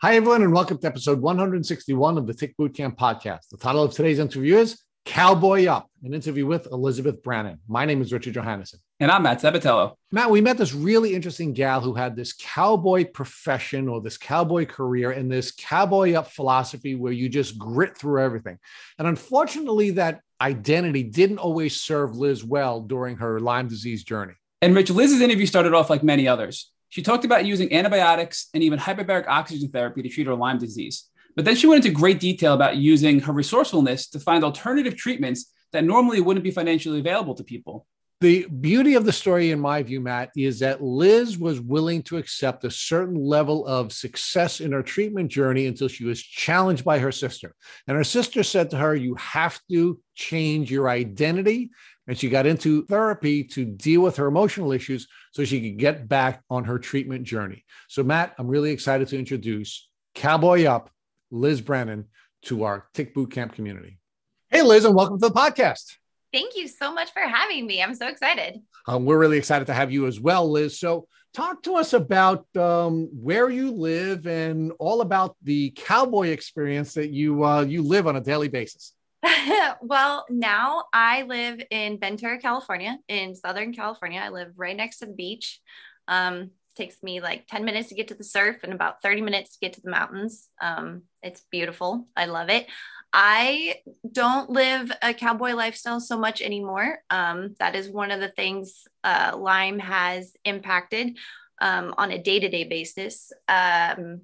Hi, everyone, and welcome to episode 161 of the Tick Bootcamp podcast. The title of today's interview is Cowboy Up, an interview with Elizabeth Brannon. My name is Richard Johannesson. And I'm Matt Sabatello. Matt, we met this really interesting gal who had this cowboy profession or this cowboy career and this cowboy up philosophy where you just grit through everything. And unfortunately, that identity didn't always serve Liz well during her Lyme disease journey. And Rich, Liz's interview started off like many others. She talked about using antibiotics and even hyperbaric oxygen therapy to treat her Lyme disease. But then she went into great detail about using her resourcefulness to find alternative treatments that normally wouldn't be financially available to people. The beauty of the story, in my view, Matt, is that Liz was willing to accept a certain level of success in her treatment journey until she was challenged by her sister. And her sister said to her, You have to change your identity and she got into therapy to deal with her emotional issues so she could get back on her treatment journey. So, Matt, I'm really excited to introduce Cowboy Up, Liz Brannon, to our Tick Bootcamp community. Hey, Liz, and welcome to the podcast. Thank you so much for having me. I'm so excited. Um, we're really excited to have you as well, Liz. So, talk to us about um, where you live and all about the cowboy experience that you uh, you live on a daily basis. well, now I live in Ventura, California, in Southern California. I live right next to the beach. Um, takes me like 10 minutes to get to the surf and about 30 minutes to get to the mountains. Um, it's beautiful. I love it. I don't live a cowboy lifestyle so much anymore. Um, that is one of the things uh, Lyme has impacted um, on a day to day basis. Um,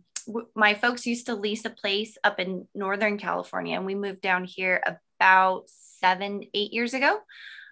my folks used to lease a place up in Northern California, and we moved down here about seven, eight years ago.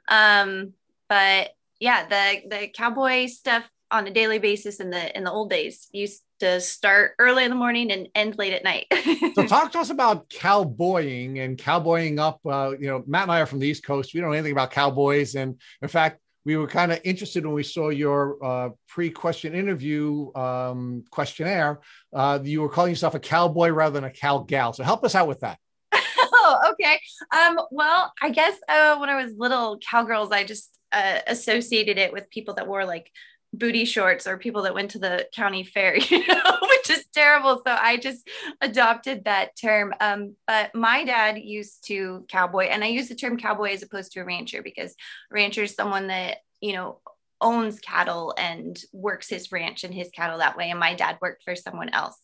Um, but yeah, the the cowboy stuff on a daily basis in the in the old days used to start early in the morning and end late at night. so talk to us about cowboying and cowboying up. Uh, you know, Matt and I are from the East Coast. We don't know anything about cowboys, and in fact, we were kind of interested when we saw your uh, pre-question interview um, questionnaire. Uh, you were calling yourself a cowboy rather than a cow gal. So help us out with that. oh, okay. Um, well, I guess uh, when I was little, cowgirls, I just uh, associated it with people that wore like booty shorts or people that went to the county fair, you know, which is terrible. So I just adopted that term. Um, but my dad used to cowboy, and I use the term cowboy as opposed to a rancher because rancher is someone that, you know, owns cattle and works his ranch and his cattle that way. And my dad worked for someone else.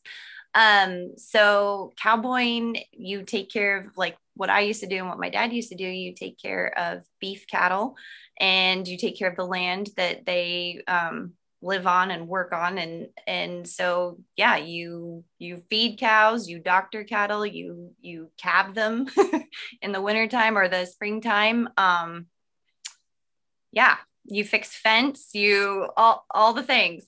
Um, so cowboying, you take care of like what I used to do and what my dad used to do. You take care of beef cattle and you take care of the land that they um, live on and work on and and so yeah you you feed cows you doctor cattle you you calve them in the wintertime or the springtime um yeah you fix fence you all all the things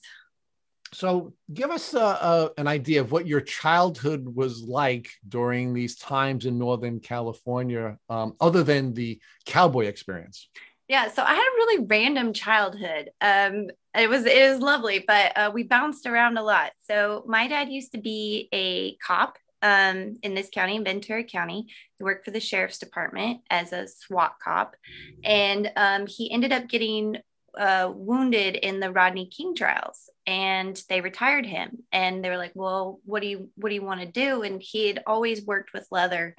so give us uh, uh, an idea of what your childhood was like during these times in northern california um, other than the cowboy experience yeah, so I had a really random childhood. Um, it was it was lovely, but uh, we bounced around a lot. So my dad used to be a cop um, in this county, in Ventura County. He worked for the sheriff's department as a SWAT cop, and um, he ended up getting uh, wounded in the Rodney King trials, and they retired him. And they were like, "Well, what do you what do you want to do?" And he had always worked with leather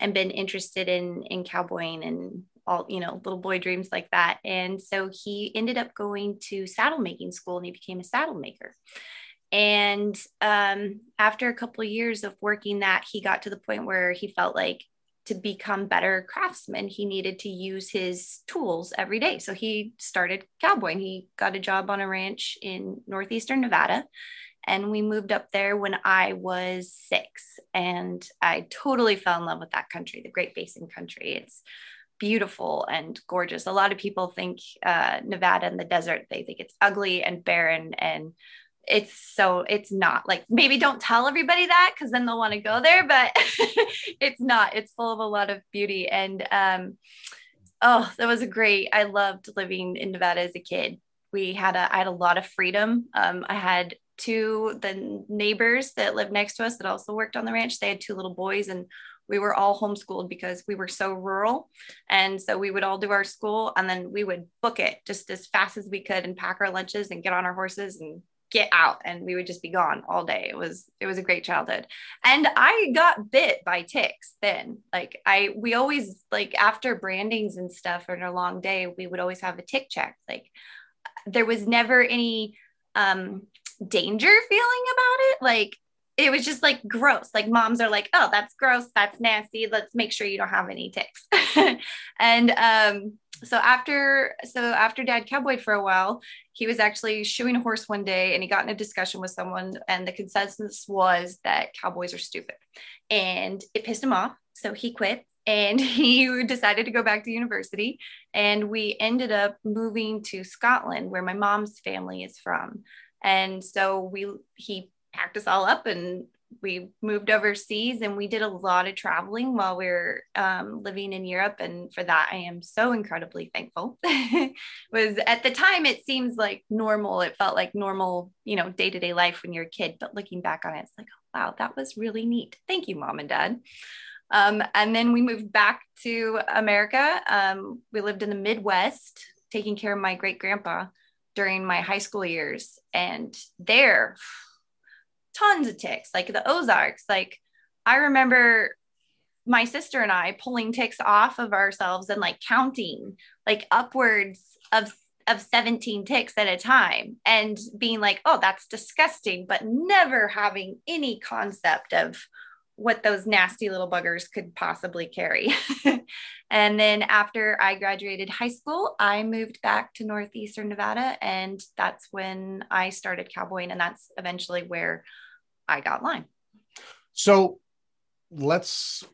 and been interested in in cowboying and all you know little boy dreams like that and so he ended up going to saddle making school and he became a saddle maker and um, after a couple of years of working that he got to the point where he felt like to become better craftsman he needed to use his tools every day so he started cowboying he got a job on a ranch in northeastern nevada and we moved up there when I was six. And I totally fell in love with that country, the Great Basin country. It's beautiful and gorgeous. A lot of people think uh, Nevada and the desert, they think it's ugly and barren and it's so it's not like maybe don't tell everybody that because then they'll want to go there but it's not it's full of a lot of beauty. And um oh that was a great i loved living in nevada as a kid. We had a i had a lot of freedom. Um i had two the neighbors that lived next to us that also worked on the ranch. They had two little boys and we were all homeschooled because we were so rural. And so we would all do our school and then we would book it just as fast as we could and pack our lunches and get on our horses and get out and we would just be gone all day. It was it was a great childhood. And I got bit by ticks then. Like I we always like after brandings and stuff on a long day, we would always have a tick check. Like there was never any um danger feeling about it. Like it was just like gross. Like moms are like, oh, that's gross, that's nasty. Let's make sure you don't have any ticks. and um so after so after dad cowboyed for a while he was actually shoeing a horse one day and he got in a discussion with someone and the consensus was that cowboys are stupid and it pissed him off so he quit and he decided to go back to university and we ended up moving to scotland where my mom's family is from and so we he packed us all up and we moved overseas and we did a lot of traveling while we were um, living in Europe. And for that, I am so incredibly thankful. was at the time, it seems like normal. It felt like normal, you know, day to day life when you're a kid. But looking back on it, it's like, oh, wow, that was really neat. Thank you, mom and dad. Um, and then we moved back to America. Um, we lived in the Midwest, taking care of my great grandpa during my high school years. And there, tons of ticks, like the Ozarks. Like I remember my sister and I pulling ticks off of ourselves and like counting like upwards of of 17 ticks at a time and being like, oh, that's disgusting, but never having any concept of what those nasty little buggers could possibly carry. and then after I graduated high school, I moved back to Northeastern Nevada. And that's when I started cowboying. And that's eventually where I got Lyme. So let's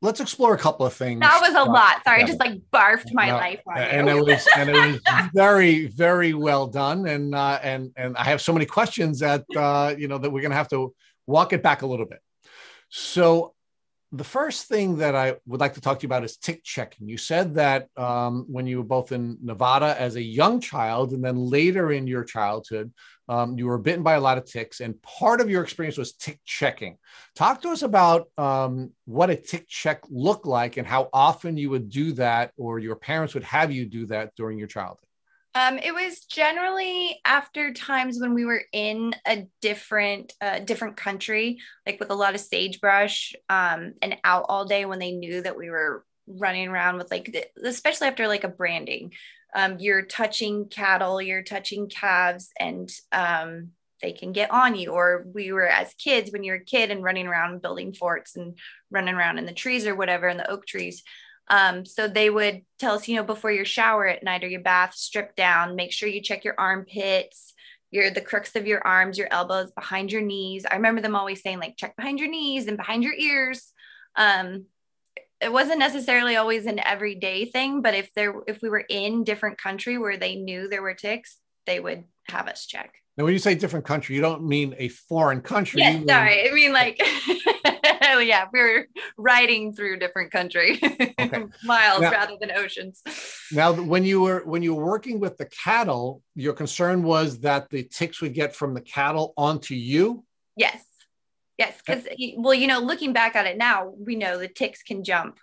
let's explore a couple of things. That was a lot. Sorry, yeah. I just like barfed my no, life on and you. it was and it was very very well done. And uh, and and I have so many questions that uh, you know that we're gonna have to walk it back a little bit. So the first thing that I would like to talk to you about is tick checking. You said that um, when you were both in Nevada as a young child and then later in your childhood, um, you were bitten by a lot of ticks, and part of your experience was tick checking. Talk to us about um, what a tick check looked like and how often you would do that, or your parents would have you do that during your childhood. Um, it was generally after times when we were in a different uh, different country, like with a lot of sagebrush, um, and out all day when they knew that we were running around with like, especially after like a branding, um, you're touching cattle, you're touching calves, and um, they can get on you. Or we were as kids when you're a kid and running around building forts and running around in the trees or whatever in the oak trees um, so they would tell us, you know, before your shower at night or your bath, strip down, make sure you check your armpits, your the crooks of your arms, your elbows, behind your knees. I remember them always saying, like, check behind your knees and behind your ears. Um, it wasn't necessarily always an everyday thing, but if there if we were in different country where they knew there were ticks, they would have us check. Now, when you say different country, you don't mean a foreign country. Yes, mean- sorry. I mean like yeah, we are riding through different country okay. miles now, rather than oceans. Now, when you were when you were working with the cattle, your concern was that the ticks would get from the cattle onto you. Yes, yes, eh. because well, you know, looking back at it now, we know the ticks can jump.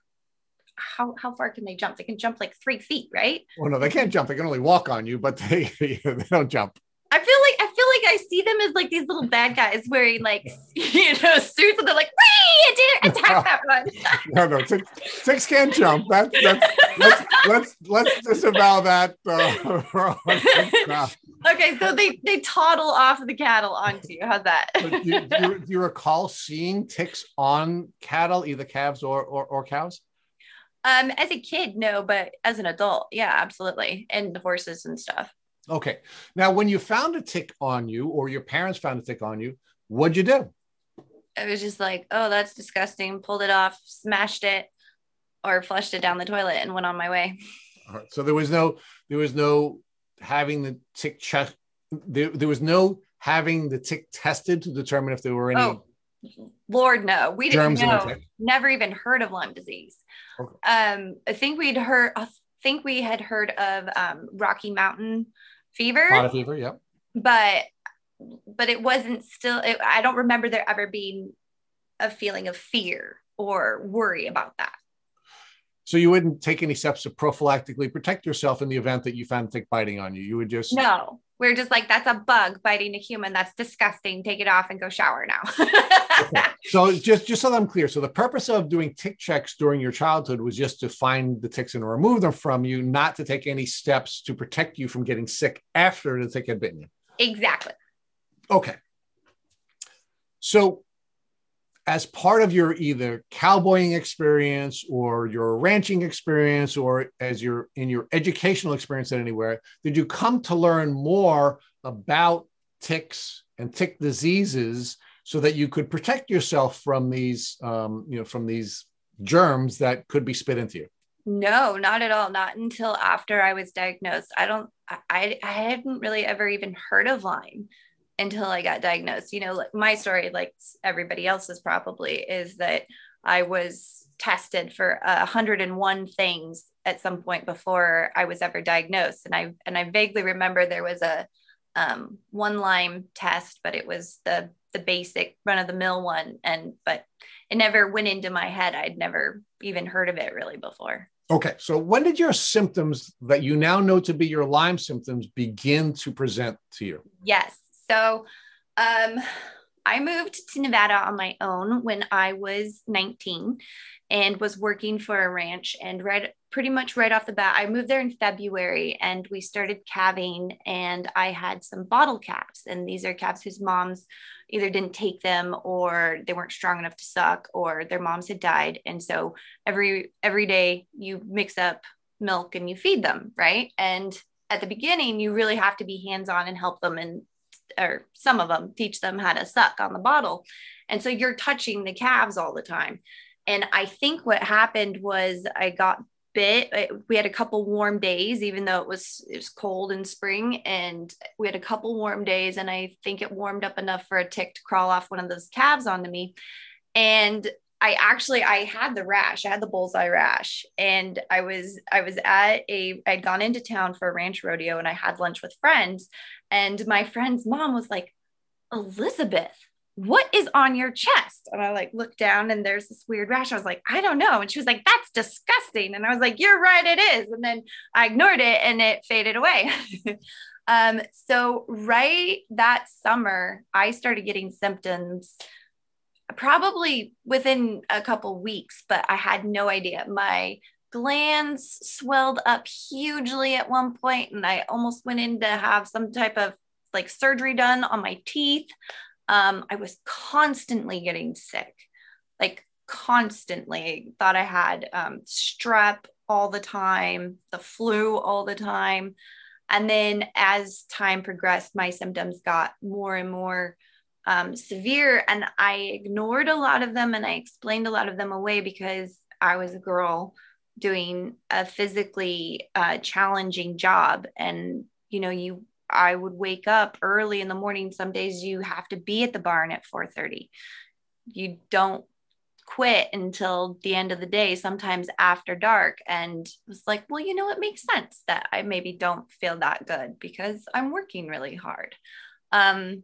How, how far can they jump? They can jump like three feet, right? Well, no, they can't jump. They can only walk on you, but they they don't jump. I feel like I feel like I see them as like these little bad guys wearing like you know suits, and they're like, "Wee! Didn't attack that one." no, no, six, six can't jump. That, that's let's let's let's disavow that. Uh, okay, so they they toddle off the cattle onto you. How's that? do, you, do, you, recall seeing ticks on cattle, either calves or, or, or cows? Um, as a kid, no, but as an adult, yeah, absolutely, and the horses and stuff. Okay. Now, when you found a tick on you, or your parents found a tick on you, what'd you do? I was just like, oh, that's disgusting. Pulled it off, smashed it, or flushed it down the toilet, and went on my way. Right. So there was no, there was no having the tick check. There, there was no having the tick tested to determine if there were any. Oh, Lord, no. We didn't know. Never even heard of Lyme disease. Okay. Um, I think we'd heard. I think we had heard of um, Rocky Mountain fever. A lot of fever, yeah. But but it wasn't still. It, I don't remember there ever being a feeling of fear or worry about that. So you wouldn't take any steps to prophylactically protect yourself in the event that you found tick biting on you. You would just no, we're just like, that's a bug biting a human. That's disgusting. Take it off and go shower now. okay. So just just so that I'm clear, so the purpose of doing tick checks during your childhood was just to find the ticks and remove them from you, not to take any steps to protect you from getting sick after the tick had bitten you. Exactly. Okay. So as part of your either cowboying experience or your ranching experience or as your in your educational experience at anywhere did you come to learn more about ticks and tick diseases so that you could protect yourself from these um, you know from these germs that could be spit into you? No not at all. Not until after i was diagnosed. I don't i i hadn't really ever even heard of lyme until I got diagnosed. You know, like my story, like everybody else's probably, is that I was tested for uh, 101 things at some point before I was ever diagnosed. And I and I vaguely remember there was a um, one Lyme test, but it was the the basic run of the mill one. And but it never went into my head. I'd never even heard of it really before. Okay, so when did your symptoms that you now know to be your Lyme symptoms begin to present to you? Yes. So um, I moved to Nevada on my own when I was 19 and was working for a ranch. And right, pretty much right off the bat, I moved there in February and we started calving. And I had some bottle calves, and these are calves whose moms either didn't take them or they weren't strong enough to suck or their moms had died. And so every every day you mix up milk and you feed them, right? And at the beginning, you really have to be hands on and help them and or some of them teach them how to suck on the bottle. And so you're touching the calves all the time. And I think what happened was I got bit. We had a couple warm days, even though it was it was cold in spring, and we had a couple warm days. And I think it warmed up enough for a tick to crawl off one of those calves onto me. And I actually I had the rash. I had the bullseye rash, and I was I was at a I'd gone into town for a ranch rodeo, and I had lunch with friends, and my friend's mom was like, Elizabeth, what is on your chest? And I like looked down, and there's this weird rash. I was like, I don't know, and she was like, That's disgusting, and I was like, You're right, it is. And then I ignored it, and it faded away. um, so right that summer, I started getting symptoms probably within a couple weeks, but I had no idea. My glands swelled up hugely at one point, and I almost went in to have some type of like surgery done on my teeth. Um, I was constantly getting sick, like constantly. Thought I had um, strep all the time, the flu all the time. And then as time progressed, my symptoms got more and more um, severe. And I ignored a lot of them and I explained a lot of them away because I was a girl doing a physically uh, challenging job. And, you know, you, I would wake up early in the morning. Some days you have to be at the barn at 4:30. You don't quit until the end of the day, sometimes after dark. And was like, well, you know, it makes sense that I maybe don't feel that good because I'm working really hard. Um,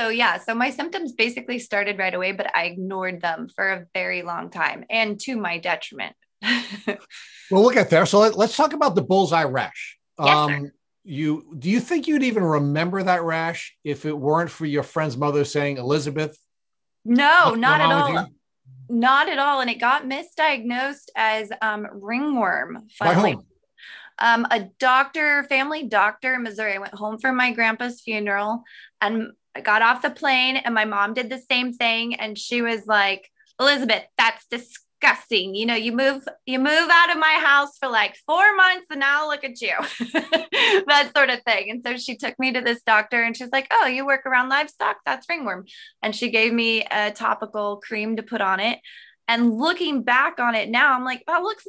so yeah so my symptoms basically started right away but i ignored them for a very long time and to my detriment. Well look at there. So let, us talk about the bullseye rash. Yes, um, sir. you do you think you'd even remember that rash if it weren't for your friend's mother saying elizabeth no not at all. not at all. And it got misdiagnosed as um, ringworm finally um, a doctor, family doctor in Missouri. I went home for my grandpa's funeral and I got off the plane and my mom did the same thing. And she was like, Elizabeth, that's disgusting. You know, you move, you move out of my house for like four months and now look at you. that sort of thing. And so she took me to this doctor and she's like, Oh, you work around livestock? That's ringworm. And she gave me a topical cream to put on it. And looking back on it now, I'm like, that looks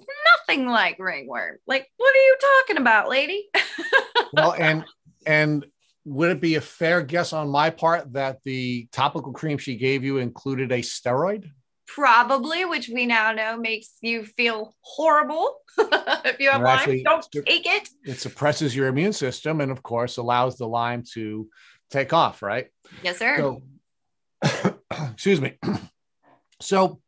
nothing like ringworm. Like, what are you talking about, lady? well, and and would it be a fair guess on my part that the topical cream she gave you included a steroid? Probably, which we now know makes you feel horrible. if you have Lyme, don't take it. It suppresses your immune system and, of course, allows the Lyme to take off, right? Yes, sir. So, excuse me. so,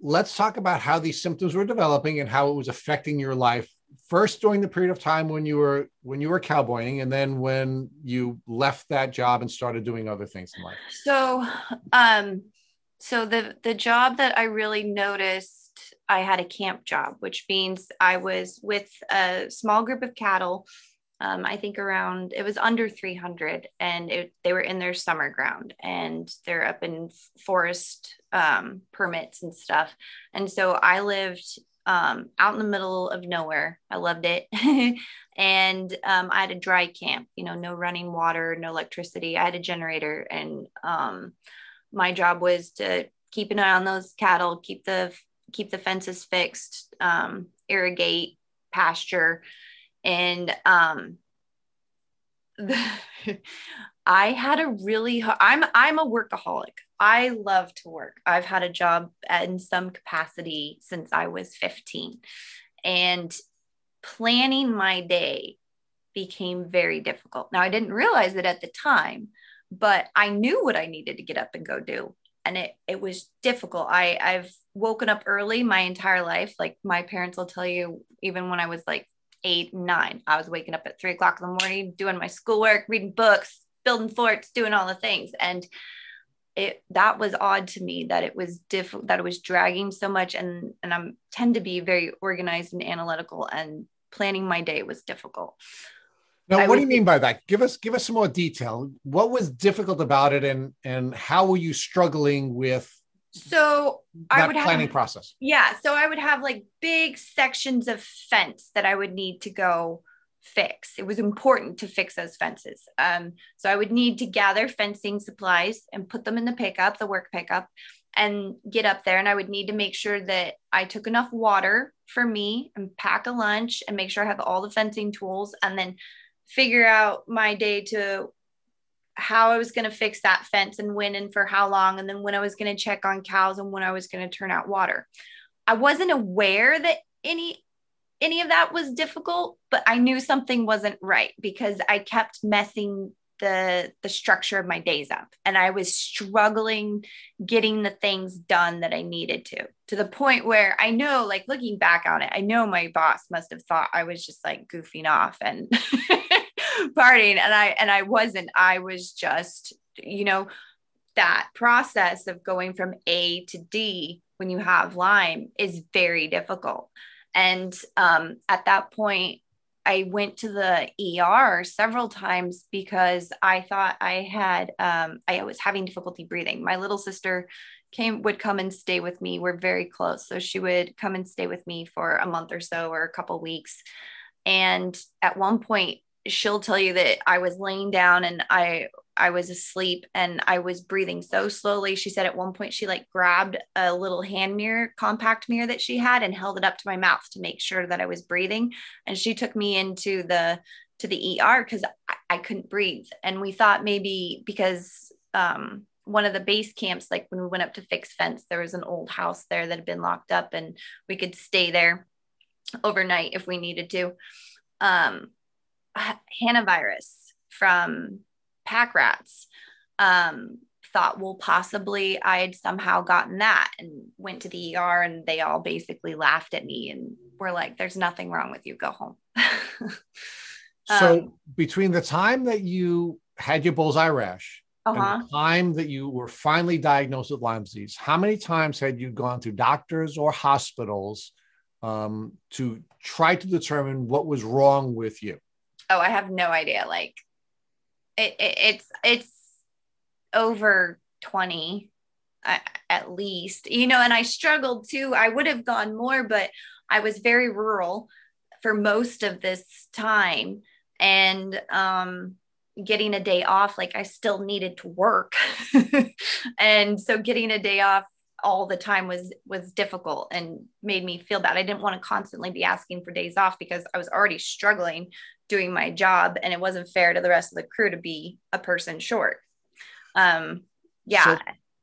let's talk about how these symptoms were developing and how it was affecting your life first during the period of time when you were when you were cowboying and then when you left that job and started doing other things in life so um so the the job that i really noticed i had a camp job which means i was with a small group of cattle um, I think around it was under 300, and it, they were in their summer ground, and they're up in forest um, permits and stuff. And so I lived um, out in the middle of nowhere. I loved it, and um, I had a dry camp. You know, no running water, no electricity. I had a generator, and um, my job was to keep an eye on those cattle, keep the keep the fences fixed, um, irrigate pasture and um I had a really I'm I'm a workaholic. I love to work. I've had a job in some capacity since I was 15. And planning my day became very difficult. Now I didn't realize it at the time, but I knew what I needed to get up and go do. And it it was difficult. I I've woken up early my entire life. Like my parents will tell you, even when I was like eight, nine. I was waking up at three o'clock in the morning, doing my schoolwork, reading books, building forts, doing all the things. And it that was odd to me that it was different that it was dragging so much and and I'm tend to be very organized and analytical and planning my day was difficult. Now, I what do you mean by that? Give us give us some more detail. What was difficult about it, and and how were you struggling with so I would planning have, process. Yeah. So I would have like big sections of fence that I would need to go fix. It was important to fix those fences. Um, so I would need to gather fencing supplies and put them in the pickup, the work pickup, and get up there. And I would need to make sure that I took enough water for me and pack a lunch and make sure I have all the fencing tools and then figure out my day to how I was going to fix that fence and when and for how long, and then when I was going to check on cows and when I was going to turn out water. I wasn't aware that any any of that was difficult, but I knew something wasn't right because I kept messing the the structure of my days up. And I was struggling getting the things done that I needed to to the point where I know like looking back on it I know my boss must have thought I was just like goofing off and partying. And I and I wasn't. I was just you know that process of going from A to D when you have Lyme is very difficult and um, at that point I went to the ER several times because I thought I had um, I was having difficulty breathing. My little sister came would come and stay with me. We're very close, so she would come and stay with me for a month or so or a couple weeks. And at one point, she'll tell you that I was laying down and I I was asleep and I was breathing so slowly. She said at one point she like grabbed a little hand mirror, compact mirror that she had and held it up to my mouth to make sure that I was breathing. And she took me into the to the ER because I, I, couldn't breathe. And we thought maybe because um, one of the base camps, like when we went up to fix fence, there was an old house there that had been locked up and we could stay there overnight if we needed to. Um, Hanta virus from pack rats um, thought well possibly i had somehow gotten that and went to the er and they all basically laughed at me and were like there's nothing wrong with you. Go home. So um, between the time that you had your bullseye rash uh-huh. and the time that you were finally diagnosed with lyme disease how many times had you gone to doctors or hospitals um, to try to determine what was wrong with you? Oh i have no idea. Like it, it, it's it's over 20 uh, at least you know and i struggled too. I would have gone more but i was very rural for most of this time. And um getting a day off like i still needed to work. And so getting a day off all the time was was difficult and made me feel bad. I didn't want to constantly be asking for days off because i was already struggling doing my job and it wasn't fair to the rest of the crew to be a person short. Um yeah. So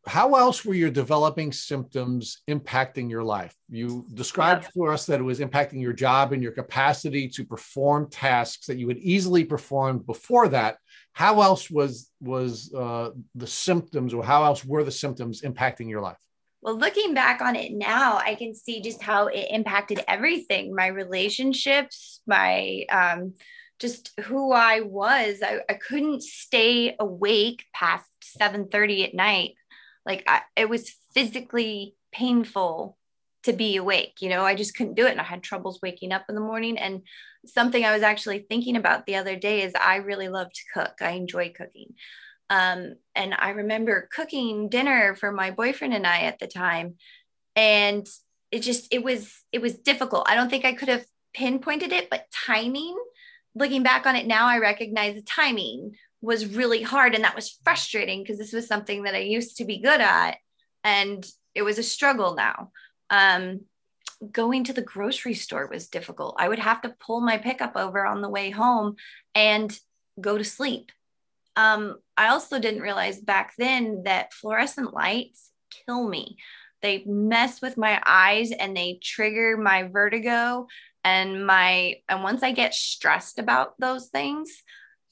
how else were your developing symptoms impacting your life? You described yep. for us that it was impacting your job and your capacity to perform tasks that you had easily performed before that. How else was was uh, the symptoms or how else were the symptoms impacting your life Well, looking back on it now, I can see just how it impacted everything my relationships, my um, just who I was. I, I couldn't stay awake past 7 30 at night. Like I, it was physically painful to be awake. You know, I just couldn't do it. And I had troubles waking up in the morning. And something I was actually thinking about the other day is I really love to cook. I enjoy cooking. Um, and I remember cooking dinner for my boyfriend and I at the time. And it just, it was, it was difficult. I don't think I could have pinpointed it, but timing, looking back on it now, I recognize the timing was really hard. And that was frustrating because this was something that I used to be good at. And it was a struggle now. Um, going to the grocery store was difficult. I would have to pull my pickup over on the way home and go to sleep um, I also didn't realize back then that fluorescent lights kill me. They mess with my eyes and they trigger my vertigo and my and once I get stressed about those things,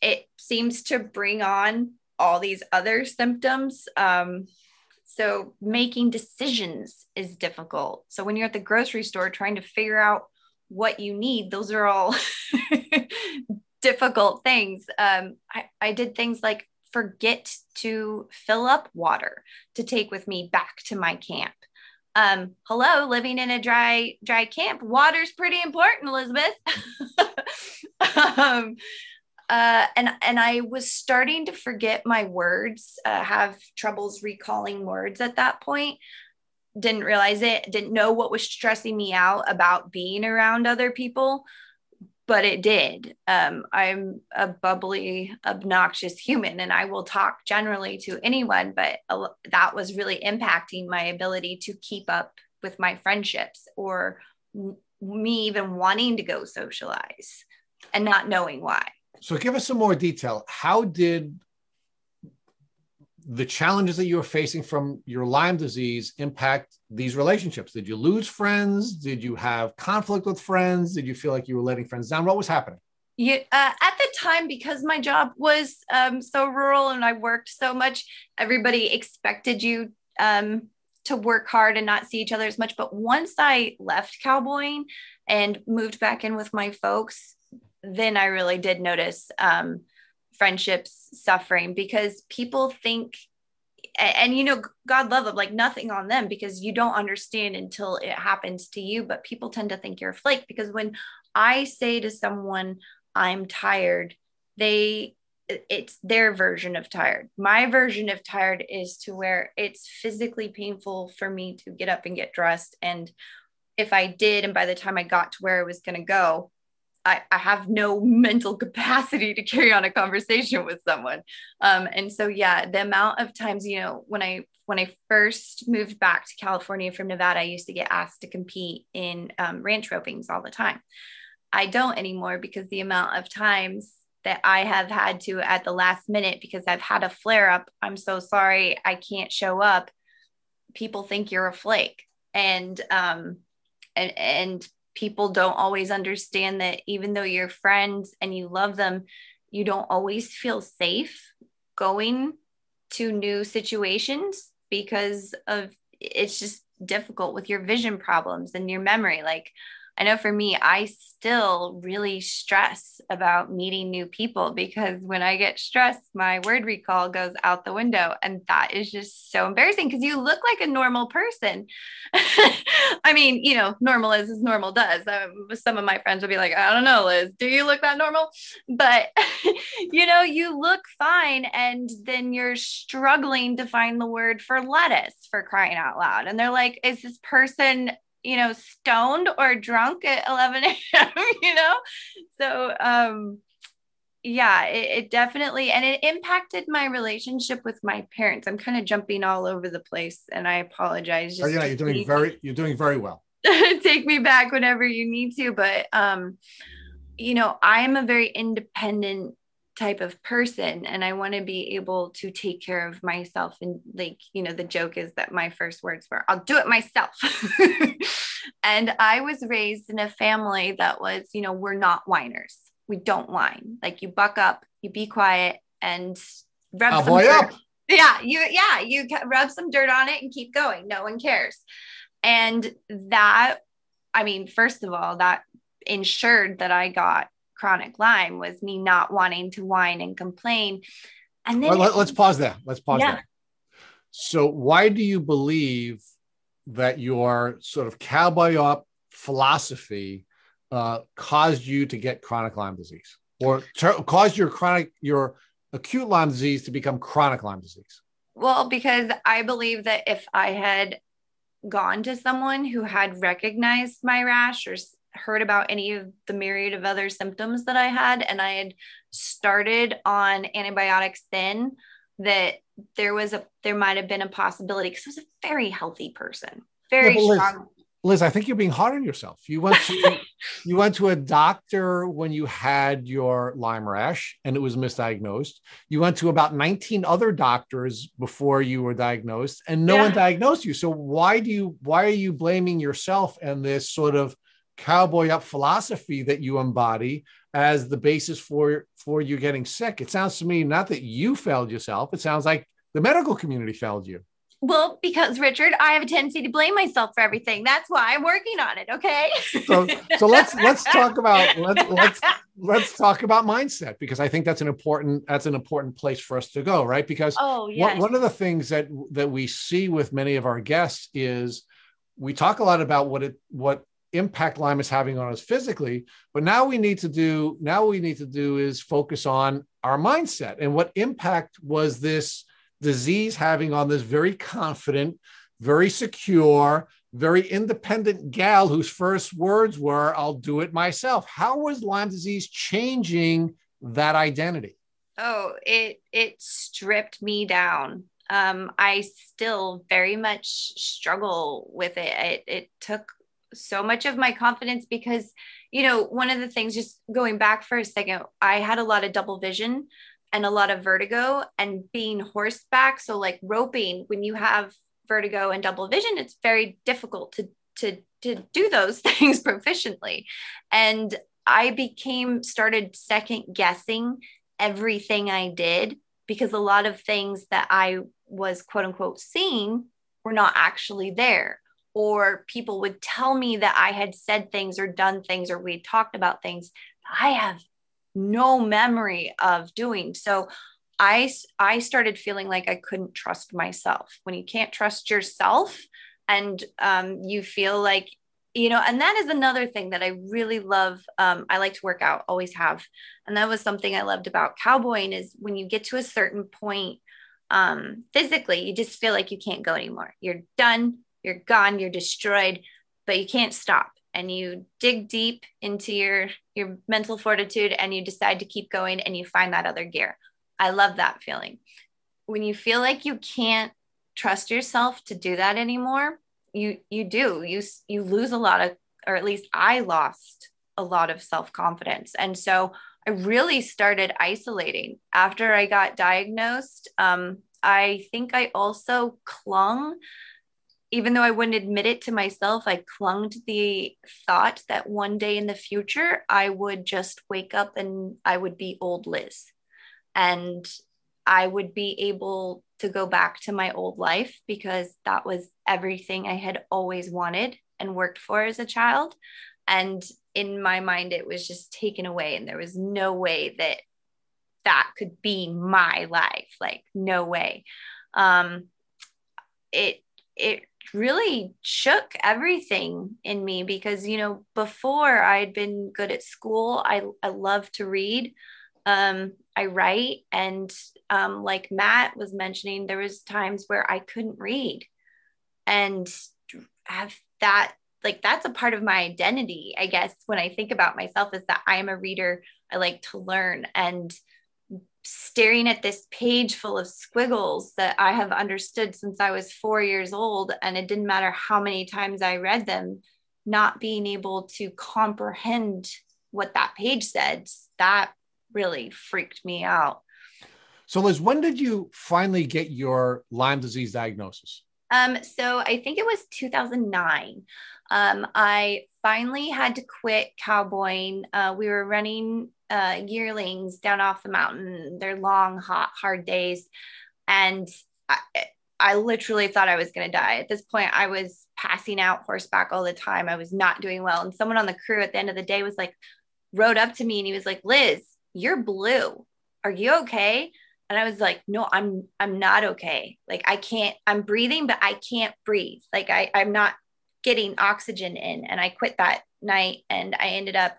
it seems to bring on all these other symptoms. Um, so making decisions is difficult. So when you're at the grocery store trying to figure out what you need, those are all difficult things. Um, I, I did things like forget to fill up water to take with me back to my camp. Um, hello, living in a dry, dry camp. Water's pretty important, Elizabeth. um, uh, and and I was starting to forget my words, uh, have troubles recalling words at that point. Didn't realize it. Didn't know what was stressing me out about being around other people but it did. Um, I'm a bubbly, obnoxious human, and I will talk generally to anyone, but a, that was really impacting my ability to keep up with my friendships or m- me even wanting to go socialize and not knowing why. So, give us some more detail. How did the challenges that you were facing from your Lyme disease impact these relationships? Did you lose friends? Did you have conflict with friends? Did you feel like you were letting friends down? What was happening? Yeah, uh, at the time, because my job was um, so rural and I worked so much, everybody expected you um, to work hard and not see each other as much. But once I left cowboying and moved back in with my folks, then I really did notice um, friendships suffering because people think and, and, you know god love them like nothing on them because you don't understand until it happens to you but people tend to think you're a flake because when i say to someone i'm tired they it's their version of tired. My version of tired is to where it's physically painful for me to get up and get dressed. And if i did and by the time i got to where i was going to go I, I have no mental capacity to carry on a conversation with someone. Um, and so, yeah, the amount of times, you know, when I when I first moved back to California from Nevada, I used to get asked to compete in um, ranch ropings all the time. I don't anymore because the amount of times that I have had to at the last minute because I've had a flare up. I'm so sorry, I can't show up. People think you're a flake, and um, and and people don't always understand that even though you're friends and you love them, you don't always feel safe going to new situations because of it's just difficult with your vision problems and your memory. Like I know for me, I still really stress about meeting new people because when I get stressed, my word recall goes out the window. And that is just so embarrassing because you look like a normal person. I mean, you know, normal as, as normal does. Um, some of my friends will be like, I don't know, Liz, do you look that normal? But, you know, you look fine. And then you're struggling to find the word for lettuce for crying out loud. And they're like, is this person you know, stoned or drunk at 11 a.m., you know? So, um, yeah, it, it, definitely, and it impacted my relationship with my parents. I'm kind of jumping all over the place and I apologize. Just oh, yeah, you're doing very, you're doing very well. take me back whenever you need to. But, um, you know, I am a very independent type of person and I want to be able to take care of myself. And like, you know, the joke is that my first words were, I'll do it myself. and I was raised in a family that was, you know, we're not whiners. We don't whine. Like you buck up, you be quiet and rev oh, boy up. yeah, you yeah, you rub some dirt on it and keep going. No one cares. And that I mean, first of all, that ensured that I got chronic Lyme was me not wanting to whine and complain. And then well, let, us pause there. Let's pause yeah. there. So, why do you believe that your sort of cowboy up philosophy uh, caused you to get chronic Lyme disease, or ter- caused your chronic your acute Lyme disease to become chronic Lyme disease? Well, because I believe that if I had gone to someone who had recognized my rash or heard about any of the myriad of other symptoms that I had, and I had started on antibiotics then, that there was a there might have been a possibility because I was a very healthy person, very yeah, strong. Liz, I think you're being hard on yourself. You went to you went to a doctor when you had your Lyme rash and it was misdiagnosed. You went to about 19 other doctors before you were diagnosed and no yeah. one diagnosed you. So why do you why are you blaming yourself and this sort of cowboy up philosophy that you embody as the basis for for you getting sick? It sounds to me not that you failed yourself. It sounds like the medical community failed you. Well, because Richard, I have a tendency to blame myself for everything. That's why I'm working on it. Okay. so, so let's let's talk about let's let's let's talk about mindset because I think that's an important that's an important place for us to go, right? Because oh, yes. one, one of the things that that we see with many of our guests is we talk a lot about what it what impact Lyme is having on us physically, but now we need to do now we need to do is focus on our mindset and what impact was this disease having on this very confident, very secure, very independent gal whose first words were, I'll do it myself. How was Lyme disease changing that identity? Oh, it it stripped me down. Um, I still very much struggle with it. it. It took so much of my confidence because, you know, one of the things, just going back for a second, I had a lot of double vision and a lot of vertigo and being horseback. So like roping, when you have vertigo and double vision, it's very difficult to to to do those things proficiently. And I became started second guessing everything I did because a lot of things that I was quote unquote seeing were not actually there. Or people would tell me that I had said things or done things or we talked about things I have no memory of doing. So I I started feeling like I couldn't trust myself. When you can't trust yourself and um, you feel like you know, and that is another thing that I really love. Um, I like to work out, always have, and that was something I loved about cowboying. Is when you get to a certain point um, physically, you just feel like you can't go anymore. You're done. You're gone. You're destroyed, but you can't stop. And you dig deep into your your mental fortitude and you decide to keep going and you find that other gear. I love that feeling. When you feel like you can't trust yourself to do that anymore you you do. You you lose a lot of or at least i lost a lot of self-confidence. And so i really started isolating. After i got diagnosed um, i think i also clung even though I wouldn't admit it to myself, I clung to the thought that one day in the future, I would just wake up and I would be old Liz. And I would be able to go back to my old life because that was everything I had always wanted and worked for as a child. And in my mind, it was just taken away. And there was no way that that could be my life. Like, no way. Um, it, it really shook everything in me because you know before i'd been good at school i, I love to read. Um, i write and um, like matt was mentioning there was times where i couldn't read. And have that like that's a part of my identity i guess when i think about myself is that i am a reader. I like to learn. And staring at this page full of squiggles that I have understood since I was four years old. And it didn't matter how many times I read them, not being able to comprehend what that page said, that really freaked me out. So, Liz, when did you finally get your Lyme disease diagnosis? Um, so I think it was 2009. Um, I finally had to quit cowboying. Uh, we were running uh, yearlings down off the mountain. They're long, hot, hard days. And I, I literally thought I was going to die. At this point, I was passing out horseback all the time. I was not doing well. And someone on the crew at the end of the day was like, rode up to me and he was like, Liz, you're blue. Are you okay? And I was like, no, I'm I'm not okay. Like I can't, I'm breathing, but I can't breathe. Like I, I'm not getting oxygen in. And I quit that night and I ended up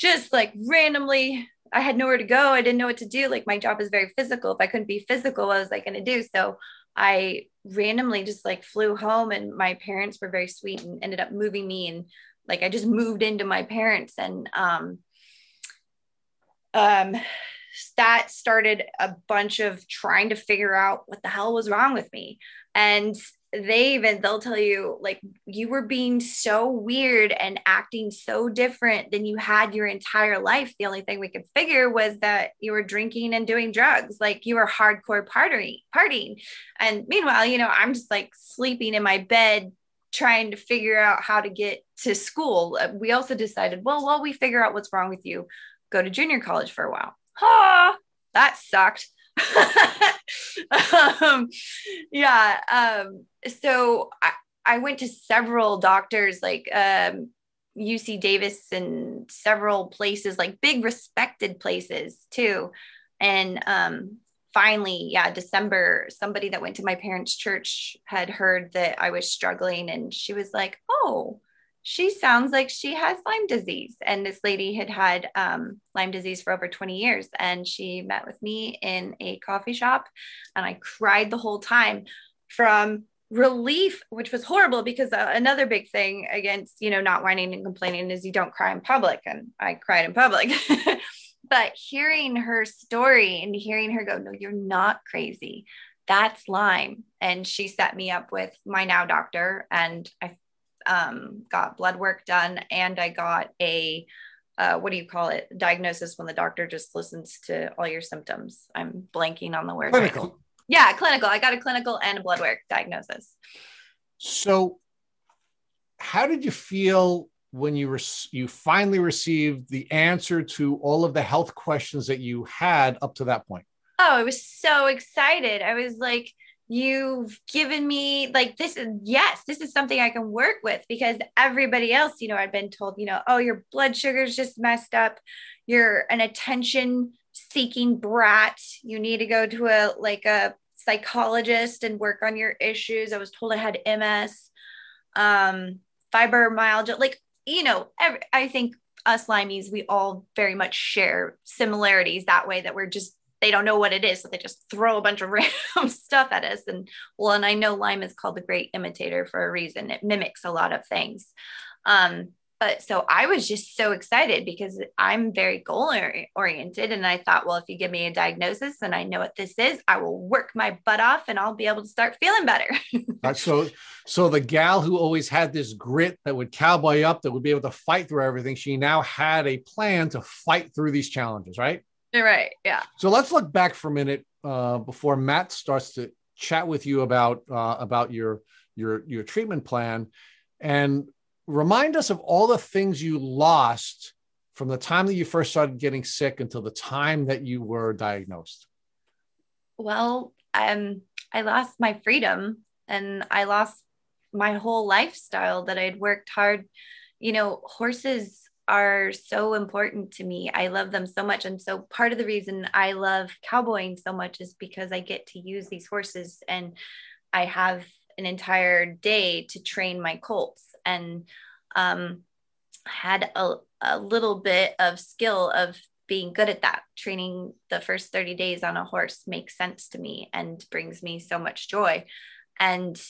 just like randomly I had nowhere to go. I didn't know what to do. Like my job is very physical. If I couldn't be physical, what was I going to do? So I randomly just like flew home and my parents were very sweet and ended up moving me and like I just moved into my parents and um um that started a bunch of trying to figure out what the hell was wrong with me and they even they'll tell you like you were being so weird and acting so different than you had your entire life. The only thing we could figure was that you were drinking and doing drugs like you were hardcore partying partying. And meanwhile you know i'm just like sleeping in my bed trying to figure out how to get to school. Uh, we also decided well while we figure out what's wrong with you go to junior college for a while. Ah that sucked um, yeah. Um, so I, I went to several doctors like um, UC Davis and several places, like big respected places too. And um, finally, yeah, December, somebody that went to my parents' church had heard that I was struggling and she was like, Oh, she sounds like she has Lyme disease. And this lady had had um, Lyme disease for over 20 years. And she met with me in a coffee shop. And I cried the whole time from relief, which was horrible because uh, another big thing against, you know, not whining and complaining is you don't cry in public. And I cried in public. but hearing her story and hearing her go, no, you're not crazy. That's Lyme. And she set me up with my now doctor. And I um, got blood work done and I got a uh, what do you call it? Diagnosis when the doctor just listens to all your symptoms. I'm blanking on the word. Clinical. Right yeah, clinical. I got a clinical and a blood work diagnosis. So, how did you feel when you re- you finally received the answer to all of the health questions that you had up to that point? Oh, I was so excited. I was like, you've given me like this is yes this is something i can work with because everybody else you know i'd been told you know oh your blood sugar's just messed up. You're an attention seeking brat. You need to go to a like a psychologist and work on your issues. I was told i had ms um fibromyalgia like you know every, i think us Lymies we all very much share similarities that way that we're just they don't know what it is so they just throw a bunch of random stuff at us. And well and i know Lyme is called the great imitator for a reason. It mimics a lot of things. Um, but so i was just so excited because i'm very goal oriented and i thought well if you give me a diagnosis and i know what this is i will work my butt off and i'll be able to start feeling better. So so the gal who always had this grit that would cowboy up that would be able to fight through everything she now had a plan to fight through these challenges right Right. Yeah. So let's look back for a minute uh, before Matt starts to chat with you about uh, about your your your treatment plan, and remind us of all the things you lost from the time that you first started getting sick until the time that you were diagnosed. Well, um, I lost my freedom, and I lost my whole lifestyle that I'd worked hard. You know, horses are so important to me. I love them so much. And so part of the reason I love cowboying so much is because I get to use these horses and I have an entire day to train my colts. And um, had a, a little bit of skill of being good at that. Training the first 30 days on a horse makes sense to me and brings me so much joy. And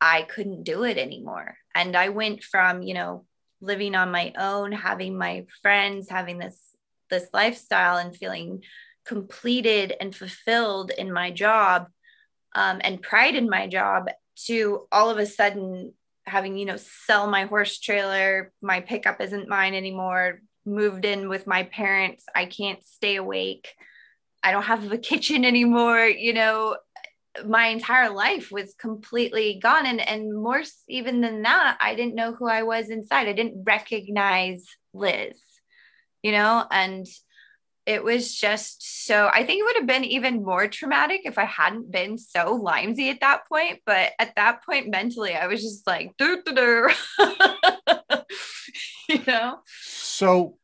I couldn't do it anymore. And I went from, you know, living on my own, having my friends, having this this lifestyle and feeling completed and fulfilled in my job um, and pride in my job to all of a sudden having you know sell my horse trailer my pickup isn't mine anymore moved in with my parents i can't stay awake i don't have a kitchen anymore you know my entire life was completely gone and and more even than that i didn't know who i was inside i didn't recognize liz you know and it was just so I think it would have been even more traumatic if I hadn't been so limesy at that point. But at that point, mentally, I was just like, you know? So,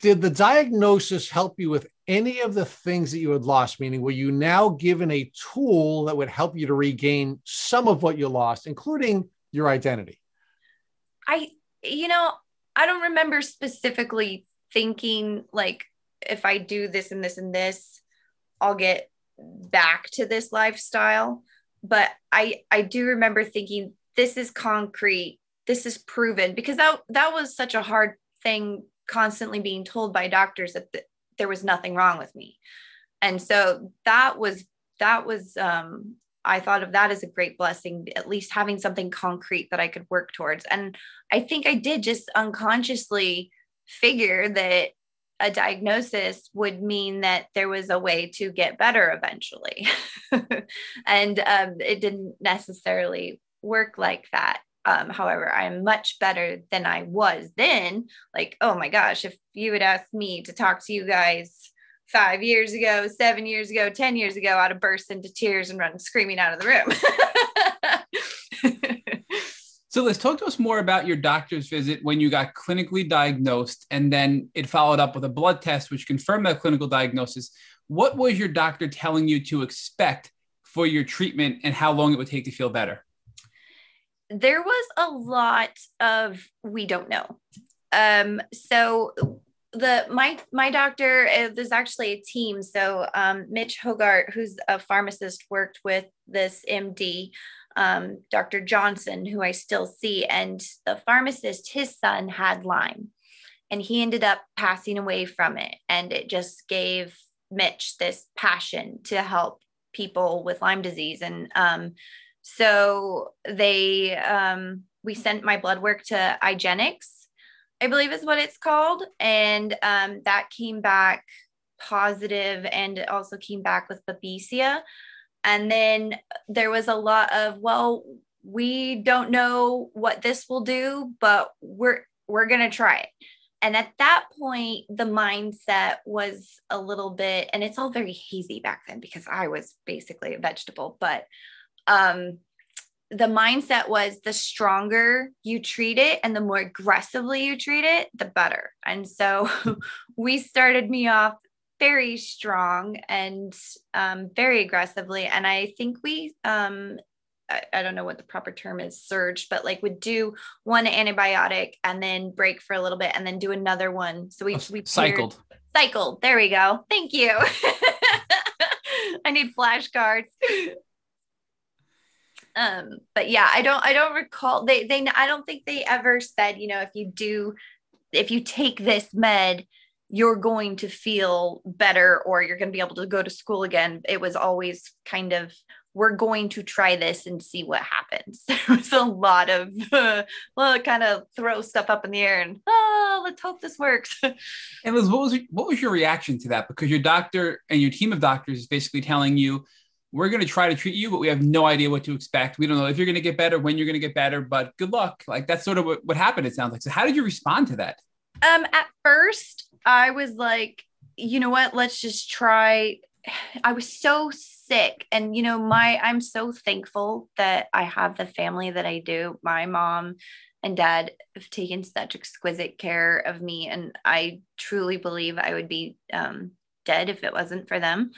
did the diagnosis help you with any of the things that you had lost? Meaning, were you now given a tool that would help you to regain some of what you lost, including your identity? I, you know, I don't remember specifically thinking like if I do this and this and this, I'll get back to this lifestyle. But I I do remember thinking this is concrete, this is proven because that that was such a hard thing constantly being told by doctors that th- there was nothing wrong with me. And so that was that was um I thought of that as a great blessing, at least having something concrete that I could work towards. And I think I did just unconsciously figure that a diagnosis would mean that there was a way to get better eventually. and um, it didn't necessarily work like that. Um, however, I'm much better than I was then. Like, oh my gosh, if you had asked me to talk to you guys five years ago, seven years ago, 10 years ago, I'd have burst into tears and run screaming out of the room. So let's talk to us more about your doctor's visit when you got clinically diagnosed and then it followed up with a blood test which confirmed that clinical diagnosis. What was your doctor telling you to expect for your treatment and how long it would take to feel better? There was a lot of we don't know. Um, so the my my doctor uh, there's actually a team so um, mitch hogart who's a pharmacist worked with this md um, Dr. Johnson, who I still see, and the pharmacist, his son had Lyme, and he ended up passing away from it. And it just gave Mitch this passion to help people with Lyme disease. And um, so they, um, we sent my blood work to IGeneX, I believe is what it's called, and um, that came back positive, and it also came back with Babesia. And then there was a lot of, well, we don't know what this will do, but we're we're going to try it. And at that point, the mindset was a little bit, and it's all very hazy back then because I was basically a vegetable, but um, the mindset was the stronger you treat it and the more aggressively you treat it, the better. And so we started me off very strong and um, very aggressively. And I think we, um, I, I, don't know what the proper term is, surge, but like would do one antibiotic and then break for a little bit and then do another one. So we, oh, we cycled. cycled. There we go. Thank you. I need flashcards. Um but yeah i don't i don't recall they they i don't think they ever said you know if you do if you take this med you're going to feel better or you're going to be able to go to school again. It was always kind of, we're going to try this and see what happens. There was a lot of, uh, well, kind of throw stuff up in the air and, oh, let's hope this works. and Liz, what was, what was your reaction to that? Because your doctor and your team of doctors is basically telling you, we're going to try to treat you, but we have no idea what to expect. We don't know if you're going to get better, when you're going to get better, but good luck. Like that's sort of what, what happened, it sounds like. So how did you respond to that? Um, at first, I was like, you know what? Let's just try. I was so sick. And, you know, my, I'm so thankful that I have the family that I do. My mom and dad have taken such exquisite care of me. And I truly believe I would be um, dead if it wasn't for them.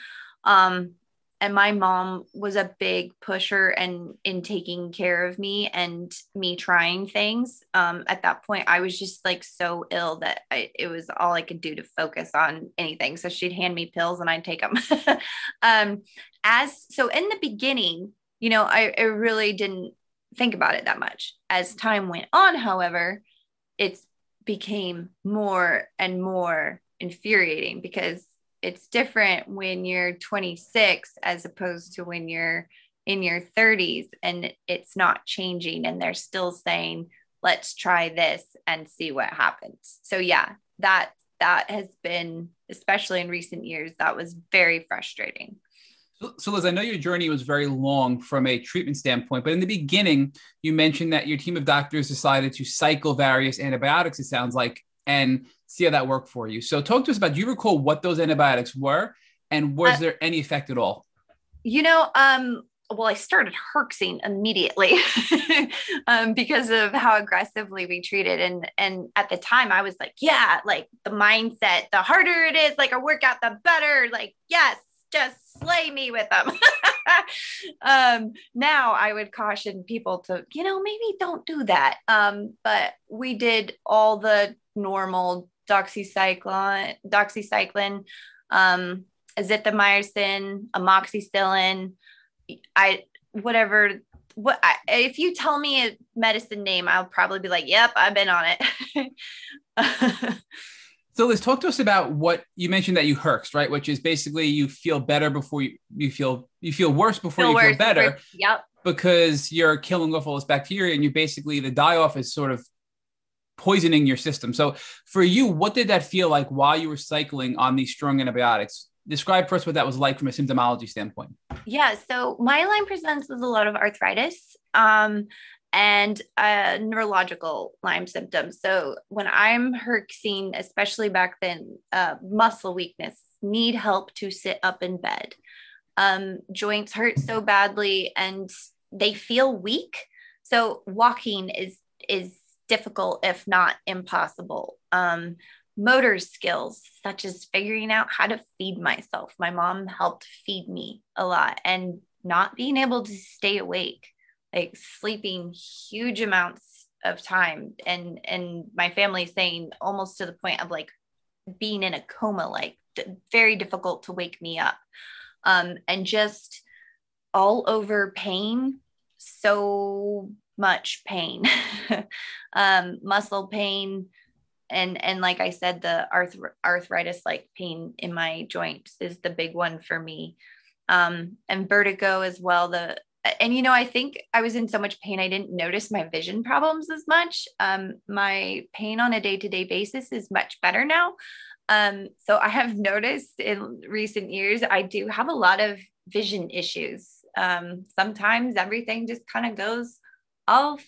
Um, and my mom was a big pusher and in taking care of me and me trying things. Um, at that point i was just like so ill that I, it was all i could do to focus on anything. So she'd hand me pills and i'd take them um, as so in the beginning you know I, I really didn't think about it that much. As time went on however it became more and more infuriating because it's different when you're 26 as opposed to when you're in your 30s and it's not changing and they're still saying let's try this and see what happens. So yeah that that has been especially in recent years that was very frustrating. So, liz i know your journey was very long from a treatment standpoint but in the beginning you mentioned that your team of doctors decided to cycle various antibiotics it sounds like and see how that worked for you. So talk to us about, do you recall what those antibiotics were and was Uh, there any effect at all? You know, um, well, I started herxing immediately um, because of how aggressively we treated. And and at the time I was like, yeah, like the mindset, the harder it is, like a workout, the better. Like, yes, just slay me with them. um, now I would caution people to, you know, maybe don't do that. Um, but we did all the normal doxycycline, doxycycline, um, azithromycin, amoxicillin, I whatever what I, if you tell me a medicine name, I'll probably be like, "Yep, I've been on it." So let's talk to us about what you mentioned that you herxed, right? Which is basically you feel better before you, you feel you feel worse before Feel you worse feel better before- Yep. because you're killing off all this bacteria and you basically the die off is sort of poisoning your system. So for you, what did that feel like while you were cycling on these strong antibiotics? Describe first what that was like from a symptomology standpoint. Yeah. So my Lyme presents with a lot of arthritis um, and uh, neurological Lyme symptoms. So when I'm herxing, especially back then, uh, muscle weakness, need help to sit up in bed. Um, joints hurt so badly and they feel weak. So walking is is difficult, if not impossible. Um, motor skills such as figuring out how to feed myself. My mom helped feed me a lot and not being able to stay awake, like sleeping huge amounts of time and and my family saying almost to the point of like being in a coma like very difficult to wake me up. Um and just all over pain so much pain. Um muscle pain and and like i said the arth- arthritis like pain in my joints is the big one for me. Um and vertigo as well the and you know i think i was in so much pain i didn't notice my vision problems as much. Um my pain on a day-to-day basis is much better now. Um so i have noticed in recent years i do have a lot of vision issues. Um sometimes everything just kind of goes all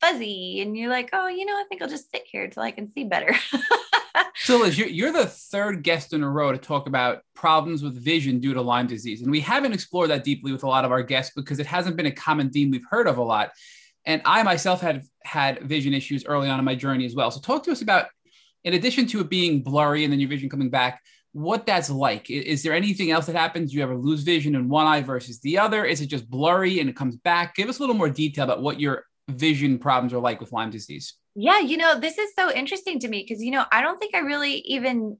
fuzzy and you're like oh you know i think i'll just sit here until i can see better So Liz, you're, you're the third guest in a row to talk about problems with vision due to Lyme disease. And we haven't explored that deeply with a lot of our guests because it hasn't been a common theme we've heard of a lot. And I myself had had vision issues early on in my journey as well. So talk to us about, in addition to it being blurry and then your vision coming back, what that's like. I- Is there anything else that happens? You ever lose vision in one eye versus the other? Is it just blurry and it comes back? Give us a little more detail about what your vision problems are like with Lyme disease. Yeah, you know, this is so interesting to me because you know, I don't think I really even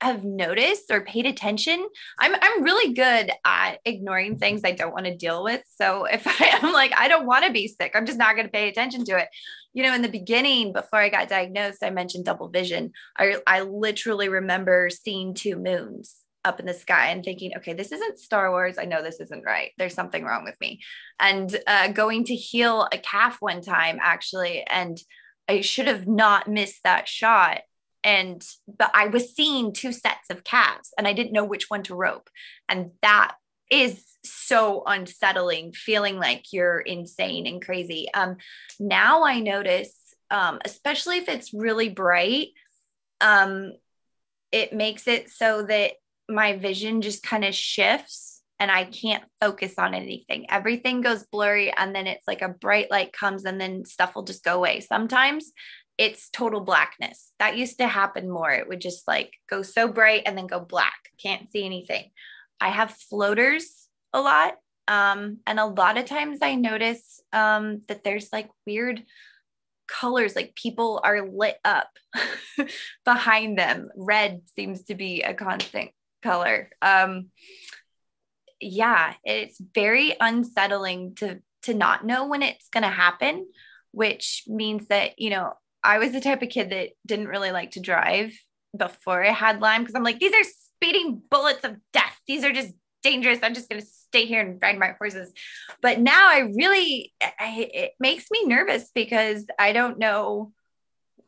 have noticed or paid attention. I'm I'm really good at ignoring things I don't want to deal with. So if I am like I don't want to be sick, I'm just not going to pay attention to it. You know, in the beginning before I got diagnosed, I mentioned double vision. I I literally remember seeing two moons up in the sky and thinking, okay, this isn't Star Wars. I know this isn't right. There's something wrong with me. And uh, going to heal a calf one time actually and I should have not missed that shot. And but I was seeing two sets of calves and I didn't know which one to rope. And that is so unsettling, feeling like you're insane and crazy. Um, now I notice, um, especially if it's really bright, um, it makes it so that my vision just kind of shifts and I can't focus on anything. Everything goes blurry and then it's like a bright light comes and then stuff will just go away. Sometimes it's total blackness. That used to happen more. It would just like go so bright and then go black. Can't see anything. I have floaters a lot. Um, and a lot of times I notice um, that there's like weird colors, like people are lit up behind them. Red seems to be a constant color. Um, yeah, it's very unsettling to to not know when it's going to happen, which means that, you know, I was the type of kid that didn't really like to drive before I had Lyme because I'm like, these are speeding bullets of death. These are just dangerous. I'm just going to stay here and ride my horses. But now I really, I, it makes me nervous because I don't know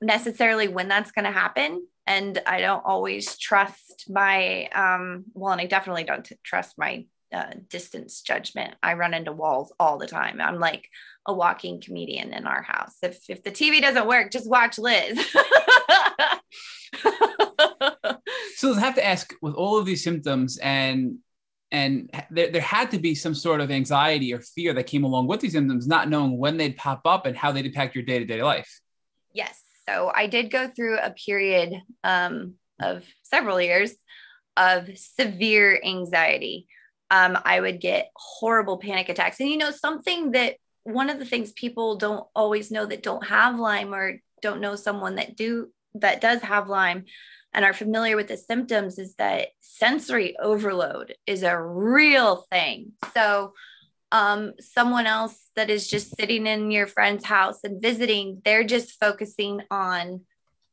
necessarily when that's going to happen. And I don't always trust my, um, well, and I definitely don't t- trust my uh, distance judgment. I run into walls all the time. I'm like a walking comedian in our house. If if the TV doesn't work, just watch Liz. so I have to ask with all of these symptoms and and there, there had to be some sort of anxiety or fear that came along with these symptoms, not knowing when they'd pop up and how they'd impact your day-to-day life. Yes. So I did go through a period um, of several years of severe anxiety. Um, I would get horrible panic attacks. And you know, something that one of the things people don't always know that don't have Lyme or don't know someone that do that does have Lyme and are familiar with the symptoms is that sensory overload is a real thing. So um, someone else that is just sitting in your friend's house and visiting, they're just focusing on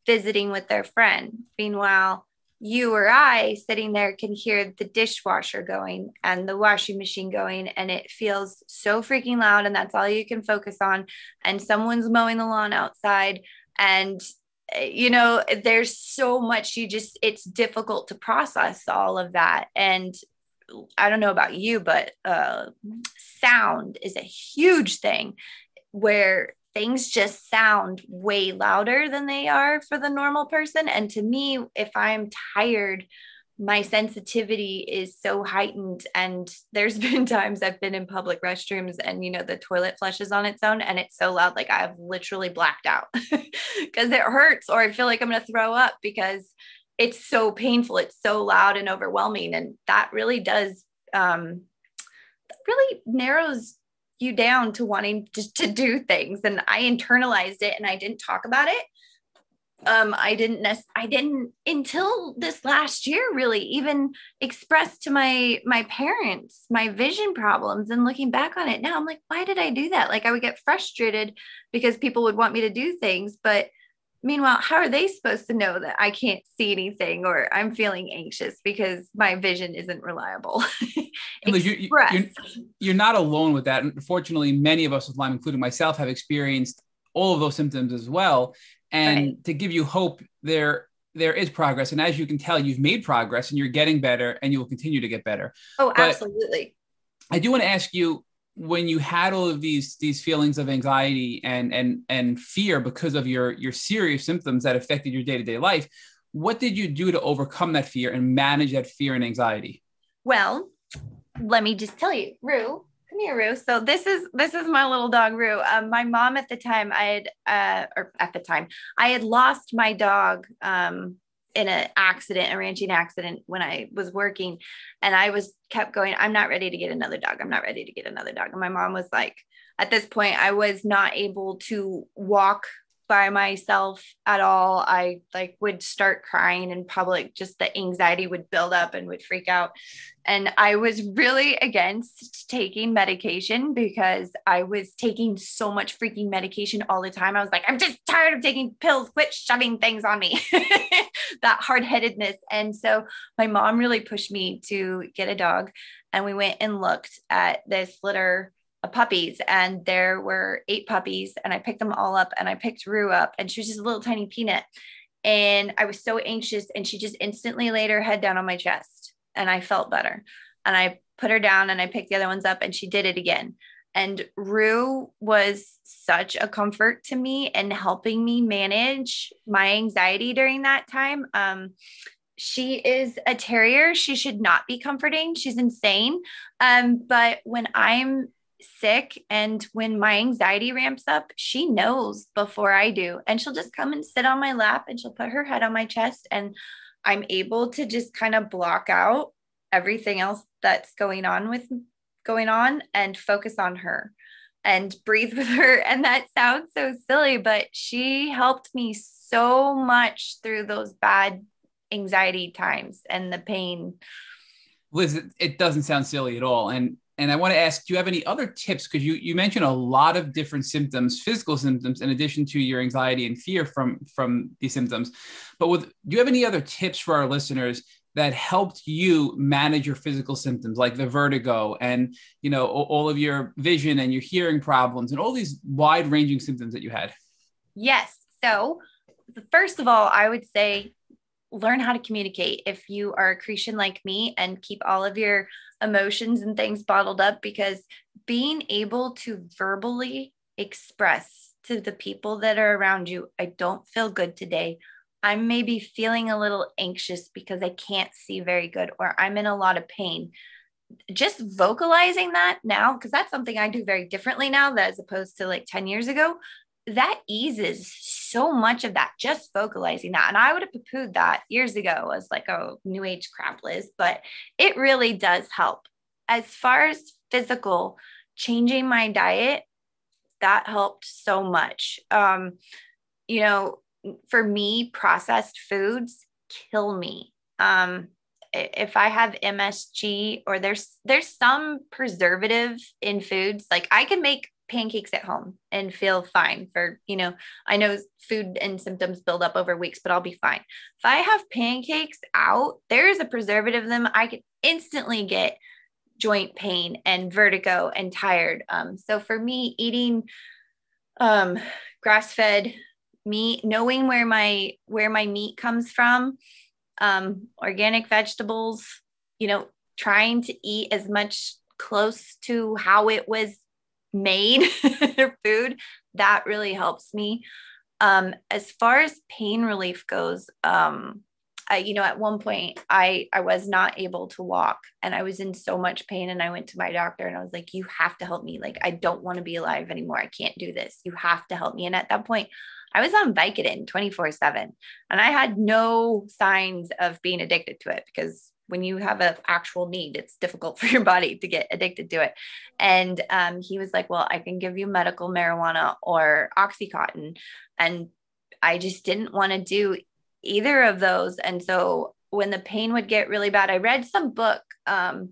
visiting with their friend. Meanwhile, you or I sitting there can hear the dishwasher going and the washing machine going, and it feels so freaking loud, and that's all you can focus on. And someone's mowing the lawn outside, and you know, there's so much you just, it's difficult to process all of that. And I don't know about you, but uh, sound is a huge thing where things just sound way louder than they are for the normal person. And to me, if I'm tired, my sensitivity is so heightened. And there's been times I've been in public restrooms and, you know, the toilet flushes on its own and it's so loud, like I've literally blacked out because it hurts or I feel like I'm going to throw up because it's so painful. It's so loud and overwhelming. And that really does, um, really narrows you down to wanting to, to do things. And I internalized it and I didn't talk about it. Um, I didn't I didn't until this last year really even express to my my parents my vision problems and looking back on it now I'm like why did I do that? Like I would get frustrated because people would want me to do things but meanwhile how are they supposed to know that i can't see anything or i'm feeling anxious because my vision isn't reliable? You're, you're, you're, not alone with that. Unfortunately many of us with lyme including myself have experienced all of those symptoms as well and right. to give you hope there there is progress. And as you can tell you've made progress and you're getting better and you will continue to get better. Oh but absolutely. I do want to ask you when you had all of these these feelings of anxiety and and and fear because of your your serious symptoms that affected your day-to-day life what did you do to overcome that fear and manage that fear and anxiety? Well let me just tell you rue come here rue so this is this is my little dog rue um, my mom at the time i had uh or at the time i had lost my dog um in an accident, a ranching accident when I was working. And I was kept going, I'm not ready to get another dog. I'm not ready to get another dog. And my mom was like, at this point, I was not able to walk by myself at all. I like would start crying in public, just the anxiety would build up and would freak out. And I was really against taking medication because I was taking so much freaking medication all the time. I was like, I'm just tired of taking pills. Quit shoving things on me. that hard headedness. And so my mom really pushed me to get a dog. And we went and looked at this litter puppies and there were eight puppies and I picked them all up and I picked Rue up and she was just a little tiny peanut and I was so anxious and she just instantly laid her head down on my chest and I felt better and I put her down and I picked the other ones up and she did it again and Rue was such a comfort to me and helping me manage my anxiety during that time um, she is a terrier. She should not be comforting. She's insane. Um, but when I'm sick and when my anxiety ramps up, she knows before I do. And she'll just come and sit on my lap and she'll put her head on my chest. And I'm able to just kind of block out everything else that's going on with going on and focus on her and breathe with her. And that sounds so silly, but she helped me so much through those bad anxiety times and the pain. Liz, it doesn't sound silly at all. And and I want to ask, do you have any other tips? Because you, you mentioned a lot of different symptoms, physical symptoms, in addition to your anxiety and fear from, from these symptoms. But with, do you have any other tips for our listeners that helped you manage your physical symptoms like the vertigo and you know all of your vision and your hearing problems and all these wide ranging symptoms that you had yes so first of all i would say learn how to communicate if you are a Cretan like me and keep all of your emotions and things bottled up because being able to verbally express to the people that are around you, I don't feel good today. I'm maybe feeling a little anxious because I can't see very good or I'm in a lot of pain. Just vocalizing that now, because that's something I do very differently now that as opposed to like 10 years ago, that eases so much of that, just vocalizing that. And I would have poo pooed that years ago as like a new age crap, Liz, but it really does help. As far as physical, changing my diet, that helped so much. Um, you know, for me, processed foods kill me. Um, if I have MSG or there's there's some preservative in foods, like I can make pancakes at home and feel fine for, you know, I know food and symptoms build up over weeks, but I'll be fine. If I have pancakes out, there is a preservative in them, I can instantly get joint pain and vertigo and tired. Um, so for me, eating um, grass fed meat, knowing where my where my meat comes from, um, organic vegetables, you know, trying to eat as much close to how it was made food, that really helps me. Um, as far as pain relief goes, um, I, you know, at one point I I was not able to walk and I was in so much pain and I went to my doctor and I was like, you have to help me. Like, I don't want to be alive anymore. I can't do this. You have to help me. And at that point, I was on Vicodin 24 7 and I had no signs of being addicted to it because when you have an actual need, it's difficult for your body to get addicted to it. And um, he was like, Well, I can give you medical marijuana or Oxycontin. And I just didn't want to do either of those. And so when the pain would get really bad, I read some book um,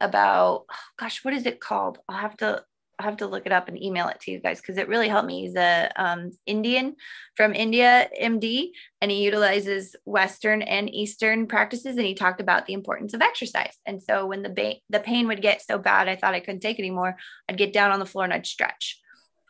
about, gosh, what is it called? I'll have to I'll have to look it up and email it to you guys because it really helped me. He's a um, Indian from India, MD, and he utilizes Western and Eastern practices. And he talked about the importance of exercise. And so when the ba- the pain would get so bad, I thought I couldn't take it anymore. I'd get down on the floor and I'd stretch,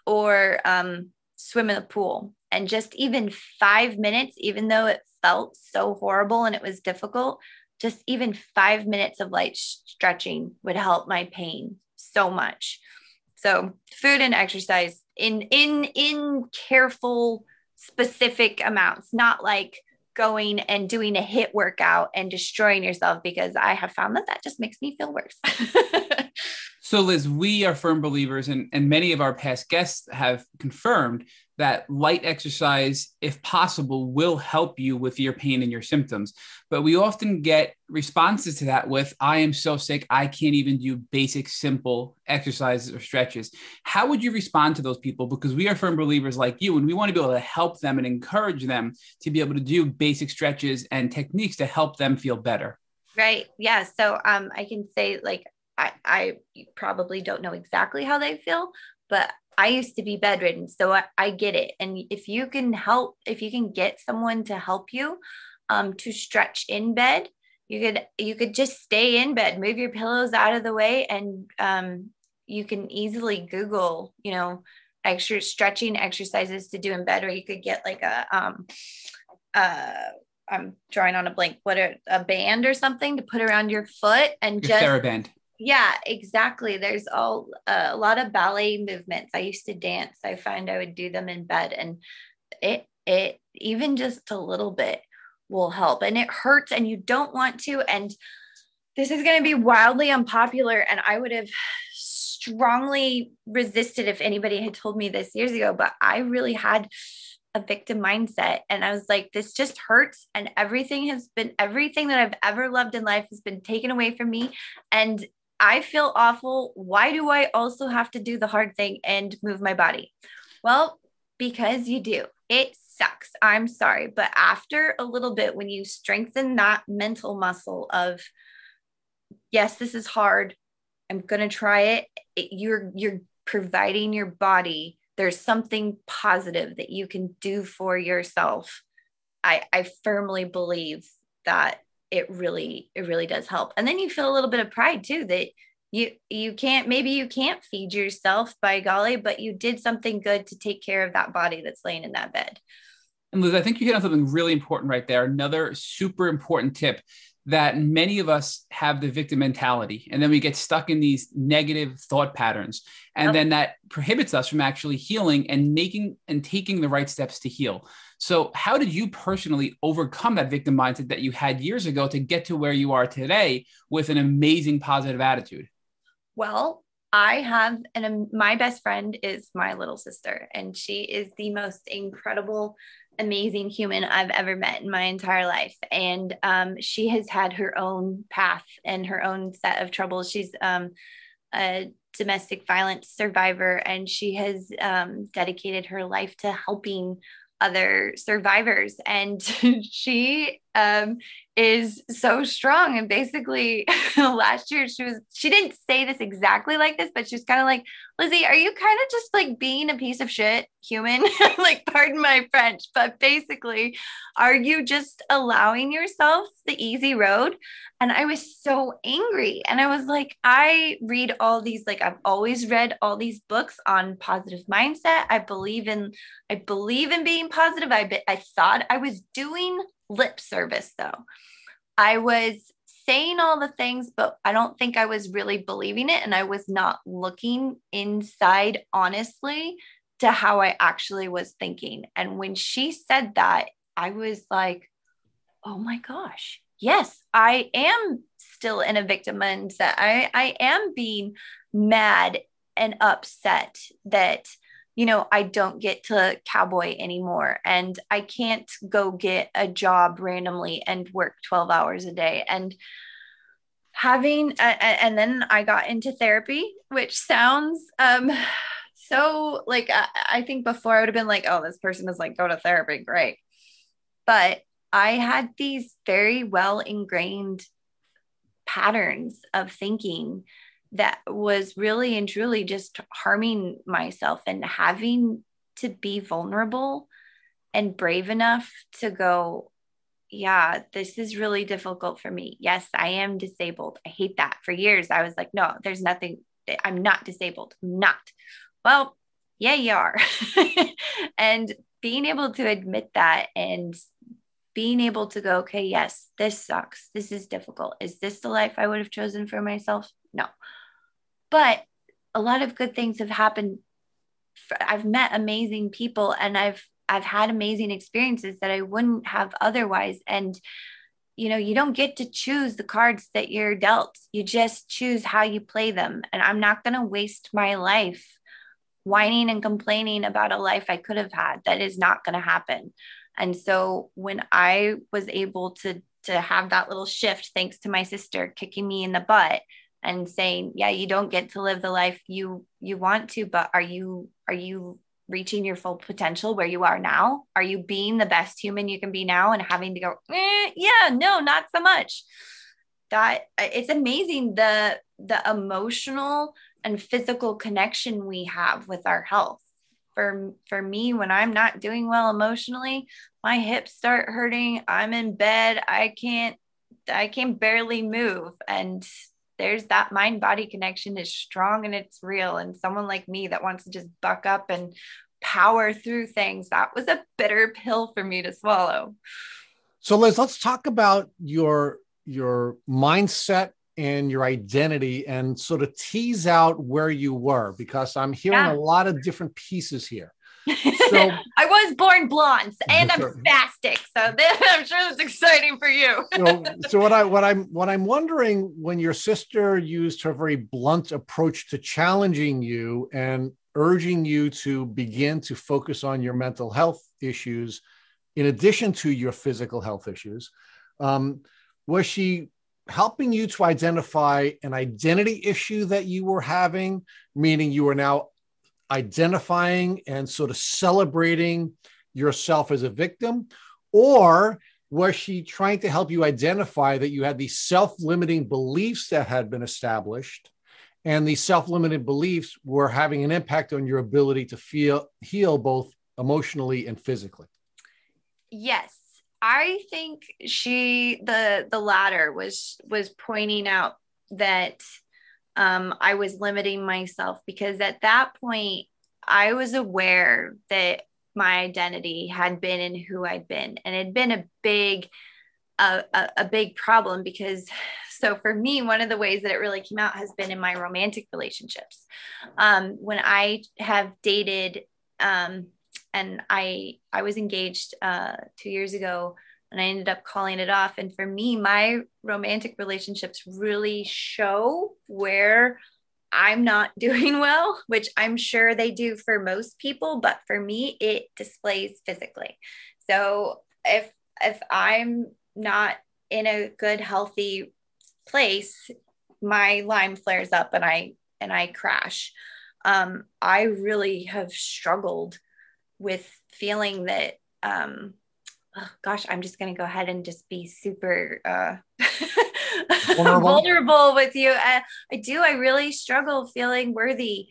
or um, swim in the pool. And just even five minutes, even though it felt so horrible and it was difficult, just even five minutes of light stretching would help my pain so much. So food and exercise in in in careful specific amounts, not like going and doing a HIIT workout and destroying yourself because I have found that that just makes me feel worse. so Liz, we are firm believers and and many of our past guests have confirmed that light exercise, if possible, will help you with your pain and your symptoms. But we often get responses to that with, I am so sick, I can't even do basic, simple exercises or stretches. How would you respond to those people? Because we are firm believers like you, and we want to be able to help them and encourage them to be able to do basic stretches and techniques to help them feel better. Right. Yeah. So um, I can say, like, I, I probably don't know exactly how they feel, but I used to be bedridden, so I, I, get it. And if you can help, if you can get someone to help you um, to stretch in bed, you could you could just stay in bed, move your pillows out of the way, and um, you can easily Google, you know, extra stretching exercises to do in bed, or you could get like a um, uh, I'm drawing on a blank, what a, a band or something to put around your foot and your just band yeah exactly. There's all uh, a lot of ballet movements. I used to dance. I find i would do them in bed and it it even just a little bit will help and it hurts and you don't want to and this is going to be wildly unpopular and i would have strongly resisted if anybody had told me this years ago but i really had a victim mindset and i was like this just hurts and everything has been everything that i've ever loved in life has been taken away from me and I feel awful. Why do I also have to do the hard thing and move my body? Well, because you do. It sucks. I'm sorry. But after a little bit, when you strengthen that mental muscle of, yes, this is hard. I'm going to try it. it. You're, you're providing your body. There's something positive that you can do for yourself. I, I firmly believe that it really it really does help. And then you feel a little bit of pride too that you you can't maybe you can't feed yourself by golly but you did something good to take care of that body that's laying in that bed. And liz i think you hit on something really important right there. Another super important tip that many of us have the victim mentality and then we get stuck in these negative thought patterns and then that prohibits us from actually healing and making and taking the right steps to heal so how did you personally overcome that victim mindset that you had years ago to get to where you are today with an amazing positive attitude well I have, and my best friend is my little sister, and she is the most incredible amazing human I've ever met in my entire life. And um, she has had her own path and her own set of troubles. She's um, a domestic violence survivor, and she has um, dedicated her life to helping other survivors. And she um, is so strong. And basically, last year she was, she didn't say this exactly like this, but she's kind of like, Lizzie, are you kind of just like being a piece of shit human? like, pardon my French, but basically, are you just allowing yourself the easy road? And I was so angry. And I was like, I read all these, like, I've always read all these books on positive mindset. I believe in, I believe in being positive. I, I thought I was doing lip service though. I was saying all the things, but I don't think I was really believing it. And I was not looking inside honestly to how I actually was thinking. And when she said that, I was like, oh my gosh, yes, I am still in a victim mindset. I, I am being mad and upset that you know, I don't get to cowboy anymore and I can't go get a job randomly and work 12 hours a day. And having, uh, and then I got into therapy, which sounds, um, so like I, I think before I would have been like, oh, this person is like, go to therapy, great. But I had these very well ingrained patterns of thinking that was really and truly just harming myself and having to be vulnerable and brave enough to go, yeah, this is really difficult for me. Yes, I am disabled. I hate that. For years, I was like, no, there's nothing. I'm not disabled. I'm not. Well, yeah, you are. and being able to admit that and being able to go, okay, yes, this sucks. This is difficult. Is this the life I would have chosen for myself? No. But a lot of good things have happened. I've met amazing people and I've I've had amazing experiences that I wouldn't have otherwise and you know, you don't get to choose the cards that you're dealt. You just choose how you play them. And I'm not going to waste my life whining and complaining about a life I could have had. That is not going to happen. And so when I was able to to have that little shift thanks to my sister kicking me in the butt and saying yeah you don't get to live the life you you want to but are you are you reaching your full potential where you are now? Are you being the best human you can be now and having to go eh, yeah no not so much? That it's amazing the the emotional and physical connection we have with our health for for me when i'm not doing well emotionally my hips start hurting i'm in bed i can't i can barely move and there's that mind body connection is strong and it's real. And someone like me that wants to just buck up and power through things, that was a bitter pill for me to swallow. So Liz, let's talk about your your mindset and your identity and sort of tease out where you were because I'm hearing yeah. a lot of different pieces here. So, I was born blonde and I'm spastic, so I'm sure that's exciting for you. so, so what I what I'm what I'm wondering when your sister used her very blunt approach to challenging you and urging you to begin to focus on your mental health issues in addition to your physical health issues, um, was she helping you to identify an identity issue that you were having, meaning you are now identifying and sort of celebrating yourself as a victim? Or was she trying to help you identify that you had these self limiting beliefs that had been established? And these self limiting beliefs were having an impact on your ability to feel heal both emotionally and physically. Yes. I think she the the latter was was pointing out that um, I was limiting myself because at that point, I was aware that my identity had been in who I'd been, and it had been a big a, a, a big problem because so for me one of the ways that it really came out has been in my romantic relationships. Um, when i have dated um, and i i was engaged uh, two years ago and i ended up calling it off. And for me my romantic relationships really show where i'm not doing well which i'm sure they do for most people but for me it displays physically. So if if i'm not in a good healthy place my Lyme flares up and i and i crash. Um, i really have struggled with feeling that um, oh gosh i'm just going to go ahead and just be super uh, vulnerable. vulnerable. with you I, I do i really struggle feeling worthy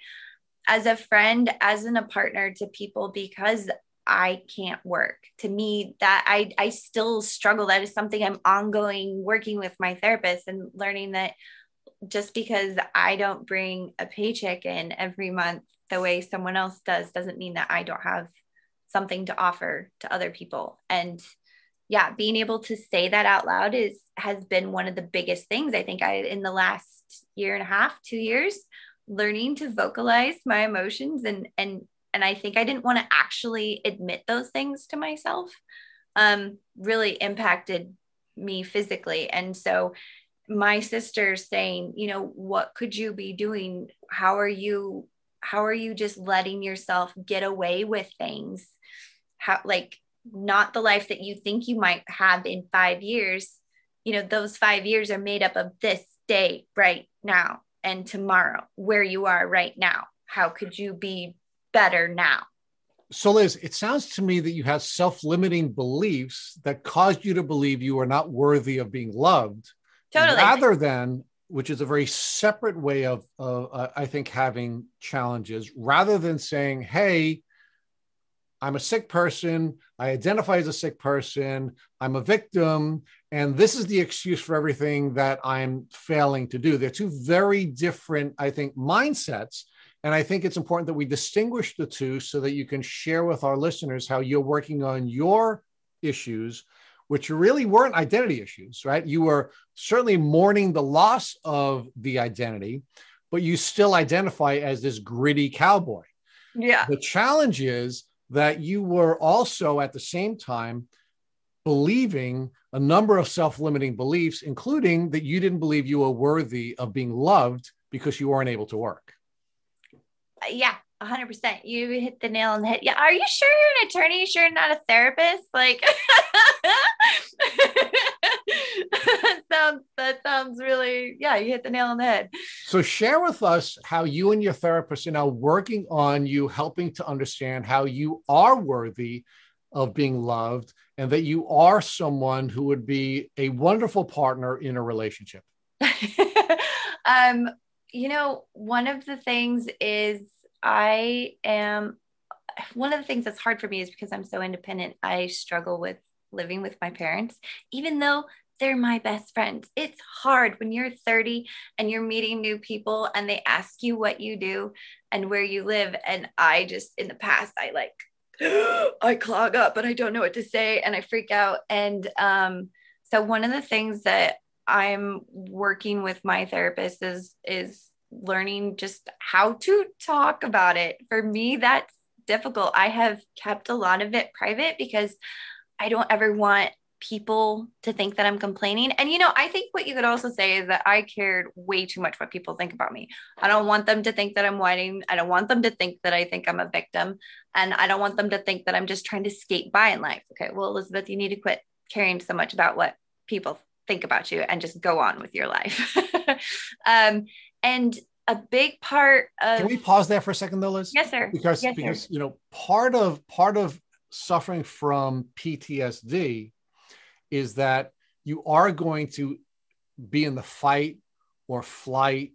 as a friend as in a partner to people because I can't work. To me, that I I still struggle. That is something I'm ongoing working with my therapist and learning that just because I don't bring a paycheck in every month the way someone else does doesn't mean that I don't have something to offer to other people. And yeah, being able to say that out loud is has been one of the biggest things I think I in the last year and a half, 2 years, learning to vocalize my emotions and and and I think I didn't want to actually admit those things to myself um, really impacted me physically. And so my sister saying, you know, what could you be doing? How are you? How are you just letting yourself get away with things? How like not the life that you think you might have in five years. You know, those five years are made up of this day right now and tomorrow, where you are right now. How could you be better now. So, Liz, it sounds to me that you have self limiting beliefs that caused you to believe you are not worthy of being loved. Totally. Rather than, which is a very separate way of, uh, I think, having challenges, rather than saying, hey, I'm a sick person. I identify as a sick person. I'm a victim. And this is the excuse for everything that I'm failing to do. They're two very different, I think, mindsets and I think it's important that we distinguish the two so that you can share with our listeners how you're working on your issues, which really weren't identity issues, right? You were certainly mourning the loss of the identity, but you still identify as this gritty cowboy. Yeah. The challenge is that you were also at the same time believing a number of self limiting beliefs, including that you didn't believe you were worthy of being loved because you weren't able to work yeah, 100%. You hit the nail on the head. Yeah. Are you sure you're an attorney? Sure not a therapist? Like, that sounds, really, yeah, you hit the nail on the head. So, share with us how you and your therapist are now working on you, helping to understand how you are worthy of being loved and that you are someone who would be a wonderful partner in a relationship. um, you know, one of the things is I am one of the things that's hard for me is because I'm so independent. I struggle with living with my parents, even though they're my best friends. It's hard when you're 30 and you're meeting new people and they ask you what you do and where you live. And I just, in the past, I like, I clog up and I don't know what to say and I freak out. And um, so one of the things that I'm working with my therapist is is learning just how to talk about it. For me, that's difficult. I have kept a lot of it private because I don't ever want people to think that I'm complaining. And you know, I think what you could also say is that I cared way too much what people think about me. I don't want them to think that I'm whining. I don't want them to think that I think I'm a victim. And I don't want them to think that I'm just trying to skate by in life. Okay, well, Elizabeth, you need to quit caring so much about what people think about you and just go on with your life. um, and a big part of Can we pause there for a second though, Liz? Yes, sir. Because yes, because sir. you know, part of part of suffering from PTSD is that you are going to be in the fight or flight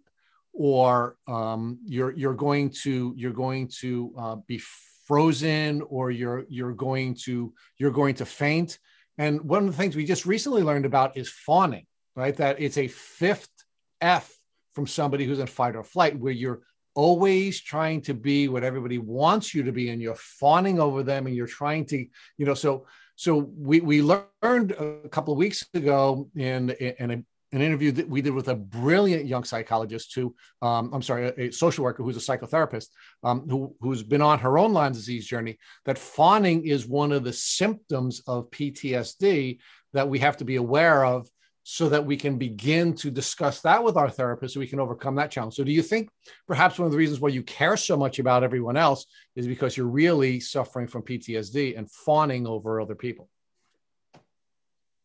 or um, you're you're going to you're going to uh, be frozen or you're you're going to you're going to faint and one of the things we just recently learned about is fawning, right? That it's a fifth F from somebody who's in fight or flight, where you're always trying to be what everybody wants you to be, and you're fawning over them, and you're trying to, you know, so so we we learned a couple of weeks ago in in a an interview that we did with a brilliant young psychologist who, um, I'm sorry, a, a, social worker who's a psychotherapist, um, who, who's been on her own Lyme disease journey, that fawning is one of the symptoms of PTSD that we have to be aware of so that we can begin to discuss that with our therapist so we can overcome that challenge. So, do you think perhaps one of the reasons why you care so much about everyone else is because you're really suffering from PTSD and fawning over other people?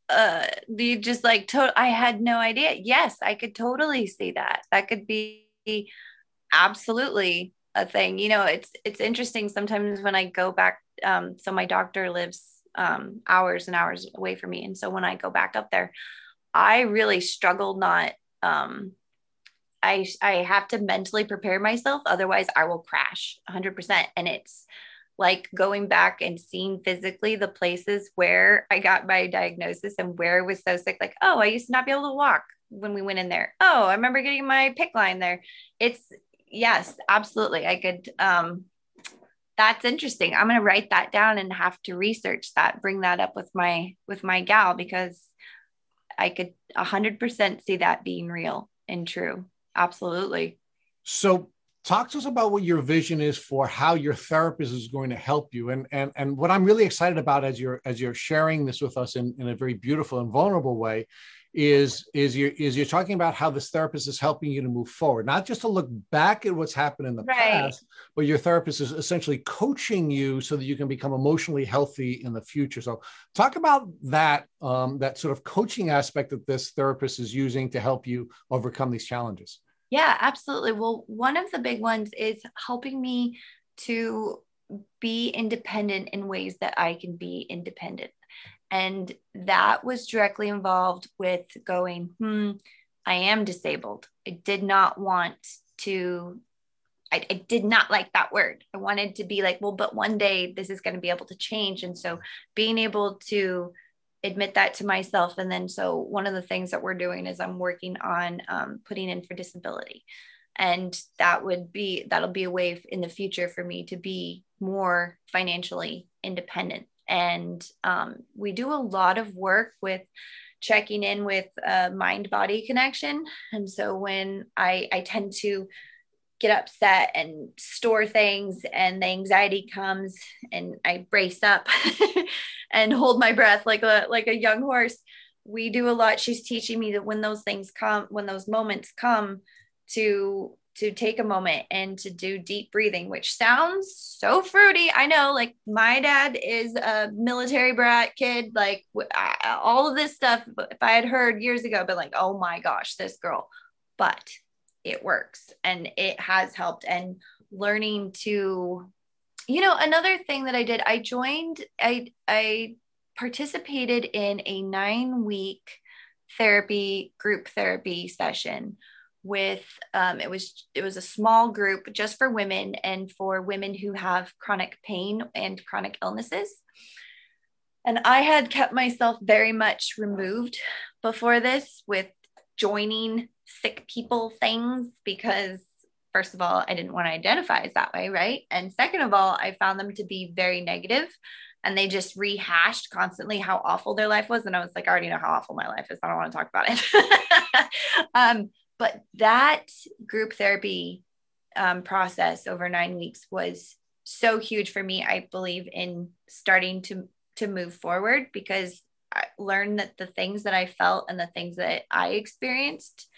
Uh, you just like, to- I had no idea. Yes, I could totally see that. That could be absolutely a thing. You know, it's it's interesting sometimes when I go back. Um, so my doctor lives um, hours and hours away from me, and so when I go back up there I really struggle not um I I have to mentally prepare myself otherwise I will crash 100% and it's like going back and seeing physically the places where I got my diagnosis and where I was so sick. Like oh I used to not be able to walk when we went in there. Oh I remember getting my PICC line there. It's yes absolutely. I could um that's interesting. I'm going to write that down and have to research that bring that up with my with my gal because I could 100% see that being real and true. Absolutely. So, talk to us about what your vision is for how your therapist is going to help you and and and what i'm really excited about as you're as you're sharing this with us in, in a very beautiful and vulnerable way is is you is you're talking about how this therapist is helping you to move forward not just to look back at what's happened in the right. past but your therapist is essentially coaching you so that you can become emotionally healthy in the future. So talk about that um, that sort of coaching aspect that this therapist is using to help you overcome these challenges. Yeah absolutely. Well one of the big ones is helping me to be independent in ways that i can be independent and that was directly involved with going, hmm, I am disabled. I did not want to, I, I, did not like that word. I wanted to be like, well, but one day this is going to be able to change. And so being able to admit that to myself. And then, so one of the things that we're doing is I'm working on um, putting in for disability. And that would be, that'll be a way in the future for me to be more financially independent and um, we do a lot of work with checking in with mind body connection. And so when I, I tend to get upset and store things and the anxiety comes and I brace up and hold my breath like a like a young horse we do a lot she's teaching me that when those things come when those moments come to to take a moment and to do deep breathing, which sounds so fruity. I know, like my dad is a military brat kid, like all of this stuff. If I had heard years ago, but like, oh my gosh, this girl, but it works and it has helped. And learning to, you know, another thing that I did, I joined, I, I participated in a nine week therapy group therapy session with um, it was it was a small group just for women and for women who have chronic pain and chronic illnesses. And i had kept myself very much removed before this with joining sick people things because first of all i didn't want to identify as that way right? And second of all i found them to be very negative and they just rehashed constantly how awful their life was. And i was like i already know how awful my life is. I don't want to talk about it. Um, but that group therapy um, process over nine weeks was so huge for me. I believe in starting to to move forward because I learned that the things that I felt and the things that I experienced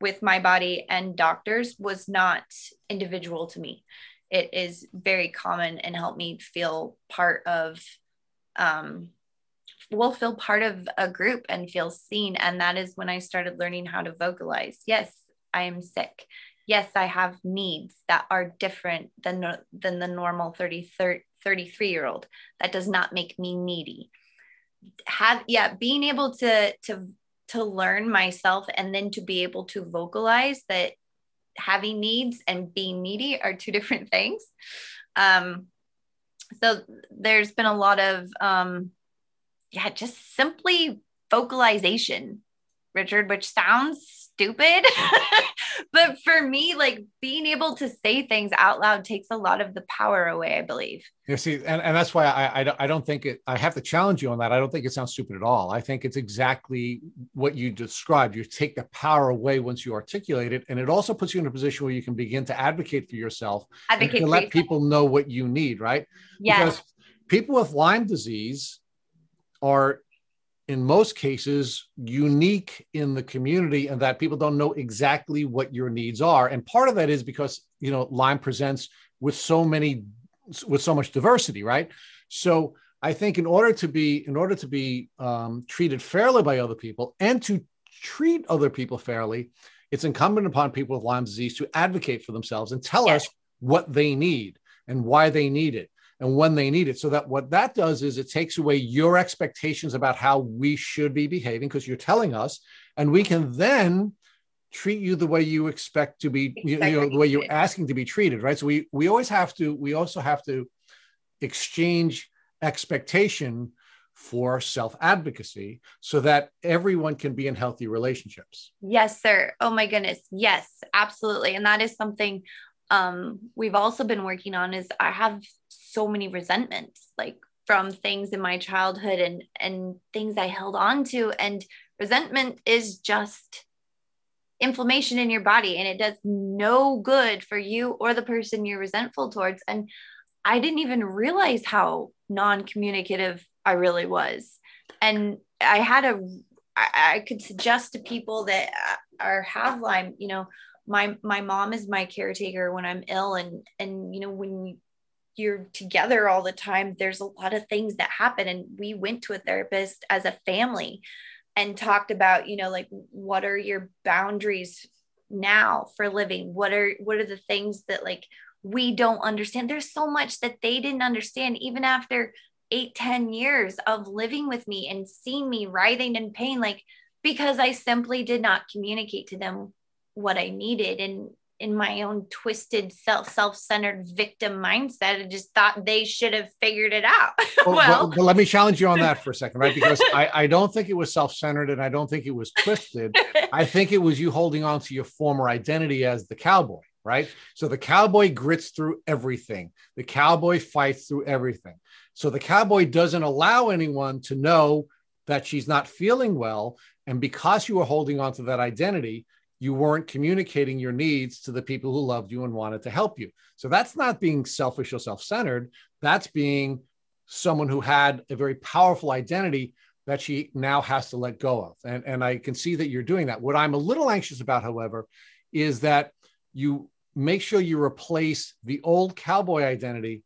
with my body and doctors was not individual to me. It is very common and helped me feel part of um, will feel part of a group and feel seen. And that is when I started learning how to vocalize. Yes, I am sick. Yes, I have needs that are different than, than the normal 30, 30 33 year old. That does not make me needy. Have, yeah, being able to, to, to learn myself and then to be able to vocalize that having needs and being needy are two different things. Um, so there's been a lot of um, yeah, just simply vocalization, Richard, which sounds stupid. but for me, like being able to say things out loud takes a lot of the power away, I believe. You see, and, and that's why I, I don't, I don't think it, I have to challenge you on that. I don't think it sounds stupid at all. I think it's exactly what you described. You take the power away once you articulate it. And it also puts you in a position where you can begin to advocate for yourself advocate to let people know what you need, right? Yes. Because people with Lyme disease are in most cases unique in the community and that people don't know exactly what your needs are. And part of that is because you know lyme presents with so many with so much diversity right? So i think in order to be in order to be um, treated fairly by other people and to treat other people fairly it's incumbent upon people with lyme disease to advocate for themselves and tell yes. us what they need and why they need it and when they need it. So that what that does is it takes away your expectations about how we should be behaving because you're telling us, and we can then treat you the way you expect to be, you, you know, the way you're asking to be treated, right? So we we always have to, we also have to exchange expectation for self advocacy so that everyone can be in healthy relationships. Yes, sir. Oh my goodness. Yes, absolutely. And that is something um, we've also been working on is I have so many resentments like from things in my childhood and and things I held on to and resentment is just inflammation in your body and it does no good for you or the person you're resentful towards and I didn't even realize how non-communicative I really was. And I had a I, I could suggest to people that are have Lyme you know my my mom is my caretaker when I'm ill and and you know when you're together all the time there's a lot of things that happen. And we went to a therapist as a family and talked about you know like what are your boundaries now for living? What are what are the things that like we don't understand? There's so much that they didn't understand even after eight ten years of living with me and seeing me writhing in pain like because i simply did not communicate to them what i needed and in my own twisted self self-centered victim mindset. And just thought they should have figured it out. Well, well but let me challenge you on that for a second right? Because I, I don't think it was self-centered and i don't think it was twisted. I think it was you holding on to your former identity as the cowboy right? So the cowboy grits through everything. The cowboy fights through everything. So the cowboy doesn't allow anyone to know that she's not feeling well. And because you were holding on to that identity you weren't communicating your needs to the people who loved you and wanted to help you. So that's not being selfish or self centered. That's being someone who had a very powerful identity that she now has to let go of. And, and I can see that you're doing that. What I'm a little anxious about, however, is that you make sure you replace the old cowboy identity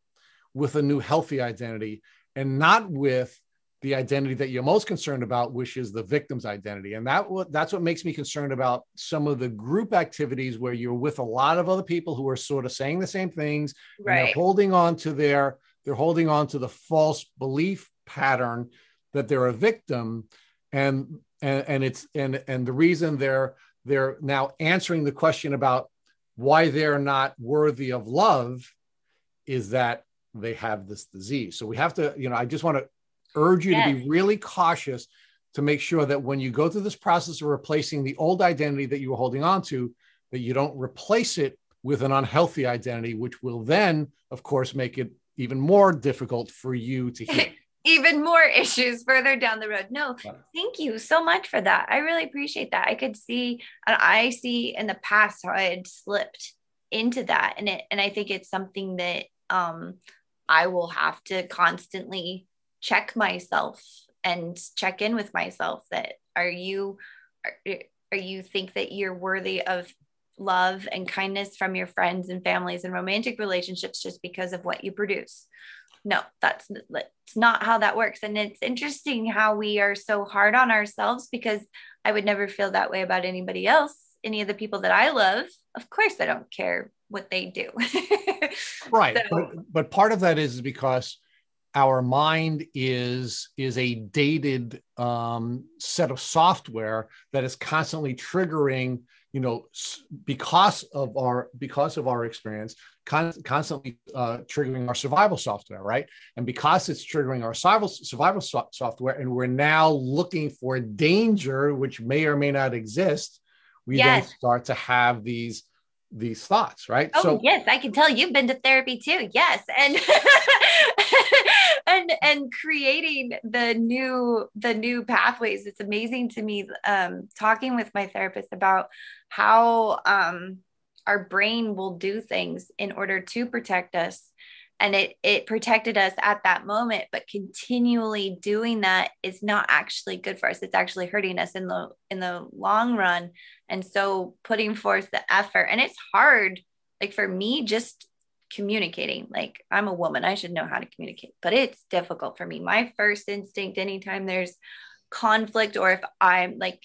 with a new healthy identity and not with the identity that you're most concerned about, which is the victim's identity. And that that's what makes me concerned about some of the group activities where you're with a lot of other people who are sort of saying the same things. Right. they're holding on to their they're holding on to the false belief pattern that they're a victim. And and, and it's and and the reason they're they're now answering the question about why they're not worthy of love is that they have this disease. So we have to, you know, I just want to urge you yes. to be really cautious to make sure that when you go through this process of replacing the old identity that you were holding on to, that you don't replace it with an unhealthy identity, which will then, of course, make it even more difficult for you to heal. even more issues further down the road. No, thank you so much for that. I really appreciate that. I could see, and I see in the past how I had slipped into that, and it, and I think it's something that um, I will have to constantly check myself and check in with myself that are you are, are you think that you're worthy of love and kindness from your friends and families and romantic relationships just because of what you produce? No that's, that's not how that works. And it's interesting how we are so hard on ourselves because i would never feel that way about anybody else any of the people that i love. Of course i don't care what they do. Right so, but, but part of that is because our mind is is a dated um, set of software that is constantly triggering you know because of our because of our experience con- constantly uh, triggering our survival software right and because it's triggering our survival survival so- software and we're now looking for danger which may or may not exist we Yes. then start to have these these thoughts, right? Oh yes, I can tell you've been to therapy too. Yes, and and and creating the new the new pathways. It's amazing to me. Um, talking with my therapist about how um our brain will do things in order to protect us, and it it protected us at that moment, but continually doing that is not actually good for us. It's actually hurting us in the in the long run. And so putting forth the effort, and it's hard like for me just communicating. Like i'm a woman i should know how to communicate but it's difficult for me. My first instinct anytime there's conflict or if i'm like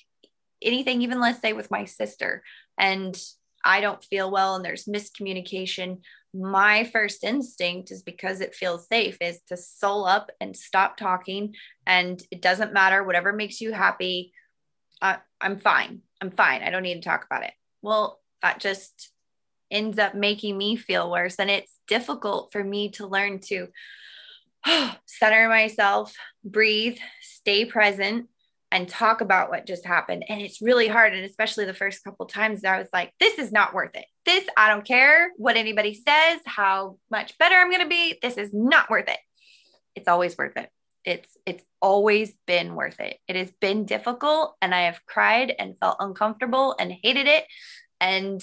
anything even let's say with my sister and i don't feel well and there's miscommunication my first instinct is because it feels safe is to soul up and stop talking and it doesn't matter whatever makes you happy I, i'm fine. I'm fine. I don't need to talk about it. Well that just ends up making me feel worse. And it's difficult for me to learn to center myself, breathe, stay present, and talk about what just happened. And it's really hard. And especially the first couple times, I was like, this is not worth it. This, I don't care what anybody says, how much better I'm going to be. This is not worth it. It's always worth it. It's it's always been worth it. It has been difficult and I have cried and felt uncomfortable and hated it and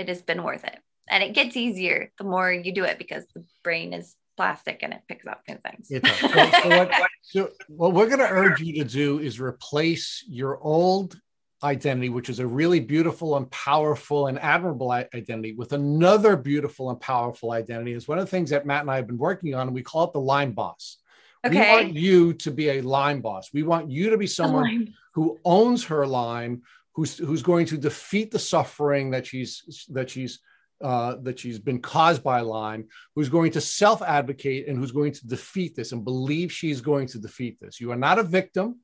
it has been worth it. And it gets easier the more you do it because the brain is plastic and it picks up new things. It does. So, so what, so what we're going to urge you to do is replace your old identity, which is a really beautiful and powerful and admirable identity, with another beautiful and powerful identity. Is one of the things that Matt and I have been working on, and we call it the Lyme boss. Okay. We want you to be a Lyme boss. We want you to be someone who owns her Lyme, who's who's going to defeat the suffering that she's that she's uh, that she's been caused by Lyme, who's going to self advocate and who's going to defeat this and believe she's going to defeat this. You are not a victim.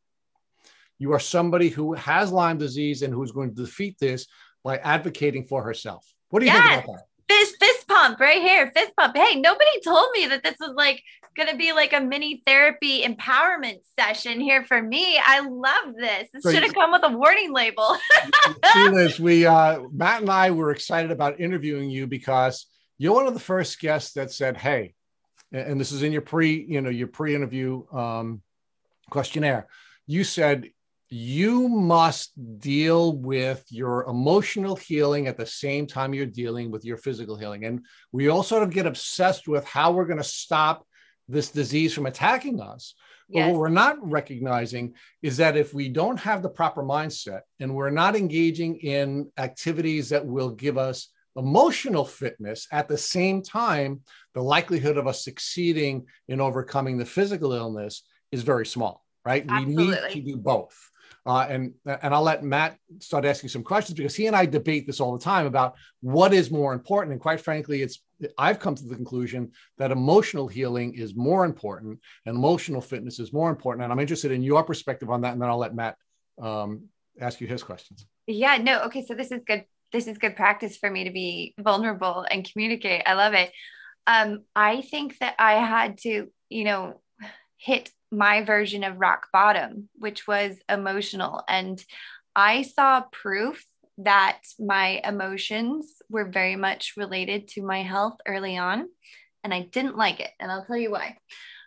You are somebody who has Lyme disease and who's going to defeat this by advocating for herself. What do you Yes. think about that? fist fist pump right here fist pump. Hey nobody told me that this was like gonna be like a mini therapy empowerment session here for me. I love this. This So should have come with a warning label. See, Liz, we uh, Matt and I were excited about interviewing you because you're one of the first guests that said, "Hey," and and this is in your pre, you know, your pre-interview um, questionnaire. You said you must deal with your emotional healing at the same time you're dealing with your physical healing, and we all sort of get obsessed with how we're going to stop this disease from attacking us. But yes what we're not recognizing is that if we don't have the proper mindset and we're not engaging in activities that will give us emotional fitness at the same time, the likelihood of us succeeding in overcoming the physical illness is very small, right? We need to do both. Uh, and and I'll let Matt start asking some questions because he and I debate this all the time about what is more important. And quite frankly, it's I've come to the conclusion that emotional healing is more important and emotional fitness is more important. And I'm interested in your perspective on that. And then I'll let Matt um, ask you his questions. yeah no okay so this is good this is good practice for me to be vulnerable and communicate i love it um i think that i had to you know hit my version of rock bottom which was emotional and i saw proof that my emotions were very much related to my health early on and i didn't like it and i'll tell you why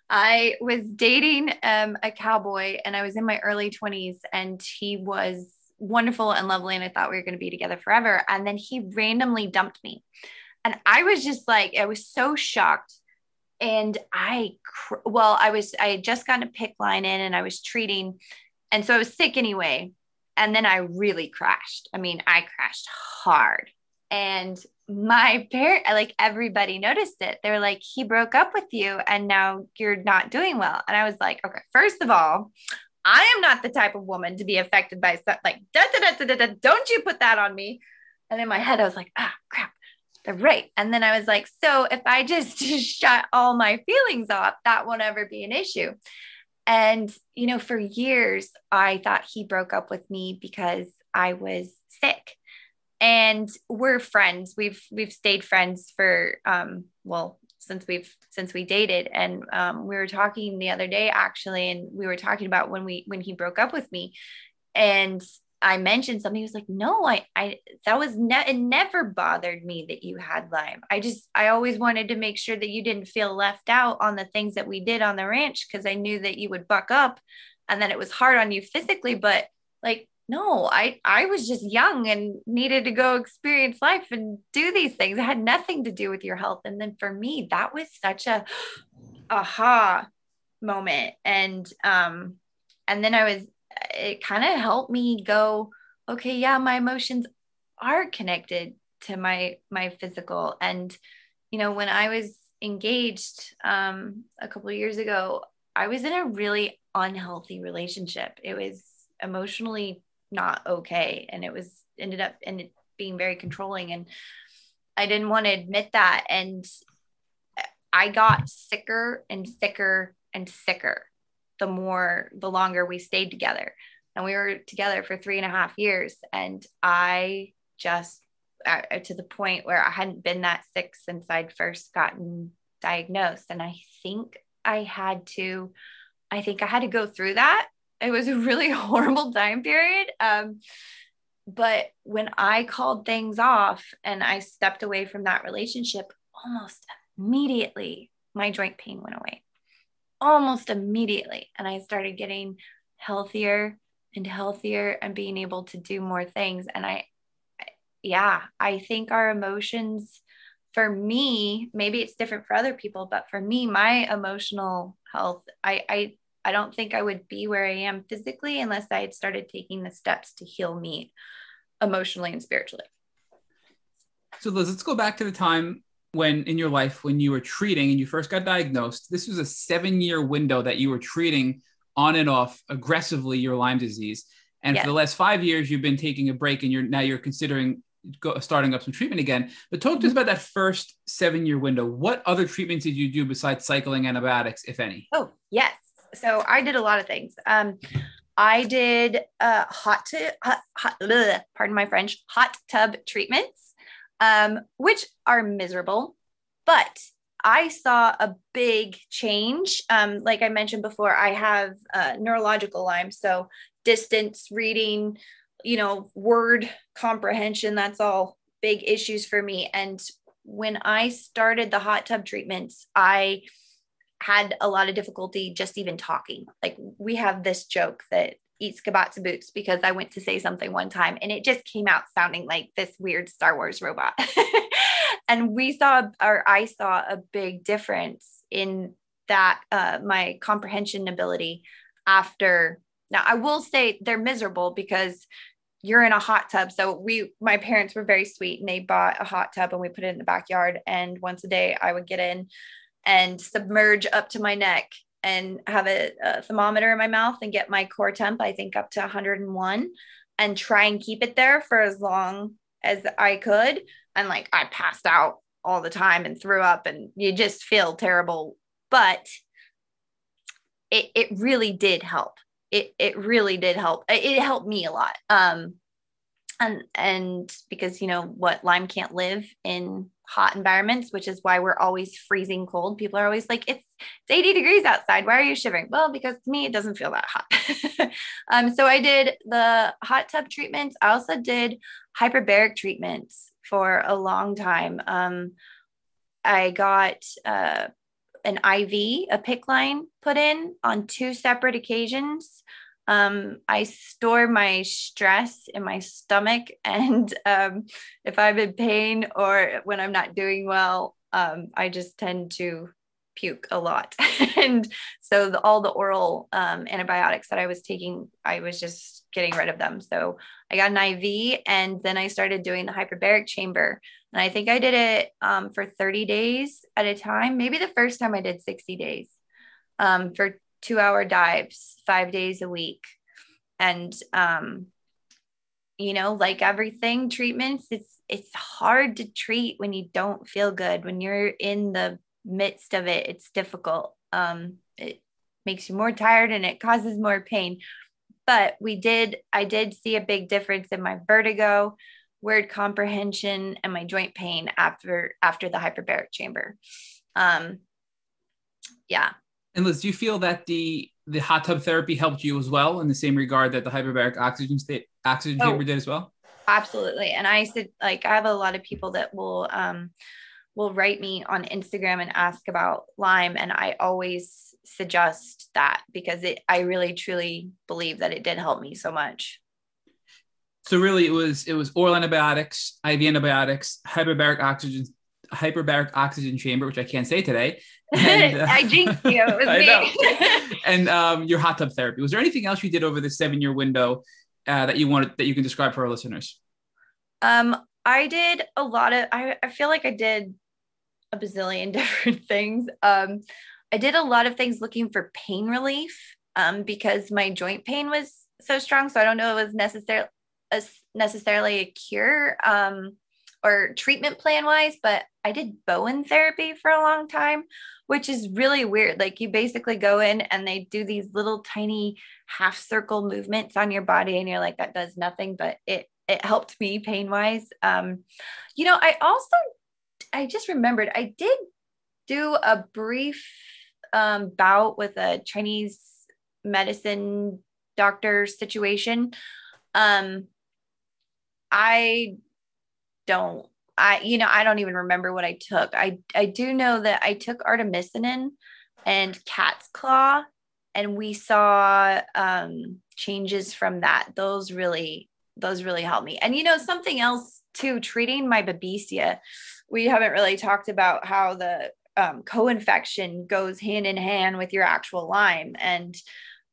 I was dating um, a cowboy and I was in my early 20s and he was wonderful and lovely and I thought we were going to be together forever and then he randomly dumped me. And I was just like I was so shocked and I cr- well I was I had just gotten a PICC line in and I was treating and so I was sick anyway and then I really crashed. I mean, I crashed hard. And my parent, like everybody noticed it. They were like, he broke up with you and now you're not doing well. And I was like, okay, first of all, I am not the type of woman to be affected by stuff like, da, da, da, da, da, da, don't you put that on me. And in my head, I was like, ah, crap, right. And then I was like, so if I just shut all my feelings off, that won't ever be an issue. And, you know, for years, I thought he broke up with me because I was sick and we're friends we've we've stayed friends for um well since we've since we dated and um we were talking the other day actually and we were talking about when we when he broke up with me and I mentioned something, he was like, no, I, I, that was, ne- it never bothered me that you had Lyme. I just, I always wanted to make sure that you didn't feel left out on the things that we did on the ranch because I knew that you would buck up and then it was hard on you physically. But like, no, I, I was just young and needed to go experience life and do these things. It had nothing to do with your health. And then for me, that was such a aha moment. And, um, and then I was it kind of helped me go, okay, yeah, my emotions are connected to my my physical. And you know, when I was engaged um, a couple of years ago, I was in a really unhealthy relationship. It was emotionally not okay, and it was ended up and being very controlling. And I didn't want to admit that, and I got sicker and sicker and sicker the more the longer we stayed together. And we were together for three and a half years. And i just uh, to the point where i hadn't been that sick since i'd first gotten diagnosed. And i think i had to i think i had to go through that. It was a really horrible time period. Um, but when i called things off and i stepped away from that relationship almost immediately my joint pain went away almost immediately. And I started getting healthier and healthier and being able to do more things. And I, yeah, I think our emotions for me, maybe it's different for other people, but for me, my emotional health, I, I, I don't think I would be where I am physically unless I had started taking the steps to heal me emotionally and spiritually. So Liz, let's go back to the time when in your life when you were treating and you first got diagnosed this was a seven year window that you were treating on and off aggressively your lyme disease. And for the last five years you've been taking a break and you're now you're considering go, starting up some treatment again. But talk to us mm-hmm. about that first seven year window. What other treatments did you do besides cycling antibiotics if any? Oh yes. So i did a lot of things. Um, I did uh, hot, to, hot, hot bleh, pardon my French, hot tub treatments um, which are miserable. But I saw a big change. Um, like I mentioned before, I have uh, neurological Lyme, so distance reading, you know, word comprehension, that's all big issues for me. And when I started the hot tub treatments, I had a lot of difficulty just even talking. Like we have this joke that eats kabatsu boots because I went to say something one time and it just came out sounding like this weird Star Wars robot. and we saw, or I saw a big difference in that, uh, my comprehension ability after. Now, I will say they're miserable because you're in a hot tub. So we, my parents were very sweet and they bought a hot tub and we put it in the backyard. And once a day I would get in and submerge up to my neck and have a, a, thermometer in my mouth and get my core temp, I think up to 101 and try and keep it there for as long as I could. And like I passed out all the time and threw up and you just feel terrible. But it, it really did help. It, it really did help. It helped me a lot. Um, and, and because, you know, what Lyme can't live in hot environments, which is why we're always freezing cold. People are always like, it's, it's 80 degrees outside. Why are you shivering? Well, because to me, it doesn't feel that hot. um, so I did the hot tub treatments. I also did hyperbaric treatments for a long time. Um, I got uh, an IV, a PICC line put in on two separate occasions. Um, I store my stress in my stomach. And um, if I'm in pain or when I'm not doing well, um, I just tend to puke a lot. and so the, all the oral um, antibiotics that I was taking, I was just getting rid of them. So I got an IV and then I started doing the hyperbaric chamber. And I think I did it um, for 30 days at a time. Maybe the first time I did 60 days um, for two hour dives five days a week. And, um, you know, like everything treatments, it's, it's hard to treat when you don't feel good. When you're in the midst of it, it's difficult. Um, it makes you more tired and it causes more pain. But we did, I did see a big difference in my vertigo, word comprehension, and my joint pain after after the hyperbaric chamber. Um, yeah, And Liz, do you feel that the the hot tub therapy helped you as well in the same regard that the hyperbaric oxygen state oxygen oh, chamber did as well? Absolutely. And I said like I have a lot of people that will um will write me on Instagram and ask about Lyme and I always suggest that because it I really truly believe that it did help me so much. So really it was it was oral antibiotics, IV antibiotics, hyperbaric oxygen hyperbaric oxygen chamber, which I can't say today. And, uh, I jinxed you. It was me. and um, your hot tub therapy. Was there anything else you did over the seven year window uh, that you wanted that you can describe for our listeners? Um, I did a lot of. I, I feel like I did a bazillion different things. Um, I did a lot of things looking for pain relief um, because my joint pain was so strong. So I don't know it was necessarily necessarily a cure um, or treatment plan wise, but I did Bowen therapy for a long time, which is really weird. Like you basically go in and they do these little tiny half circle movements on your body, and you're like, that does nothing, but it it helped me pain wise. Um, you know, I also I just remembered I did do a brief um, bout with a Chinese medicine doctor situation. Um, I don't I you know I don't even remember what I took. I I do know that I took artemisinin and cat's claw and we saw um changes from that. Those really those really helped me. And you know something else too treating my babesia. We haven't really talked about how the um, co-infection goes hand in hand with your actual Lyme and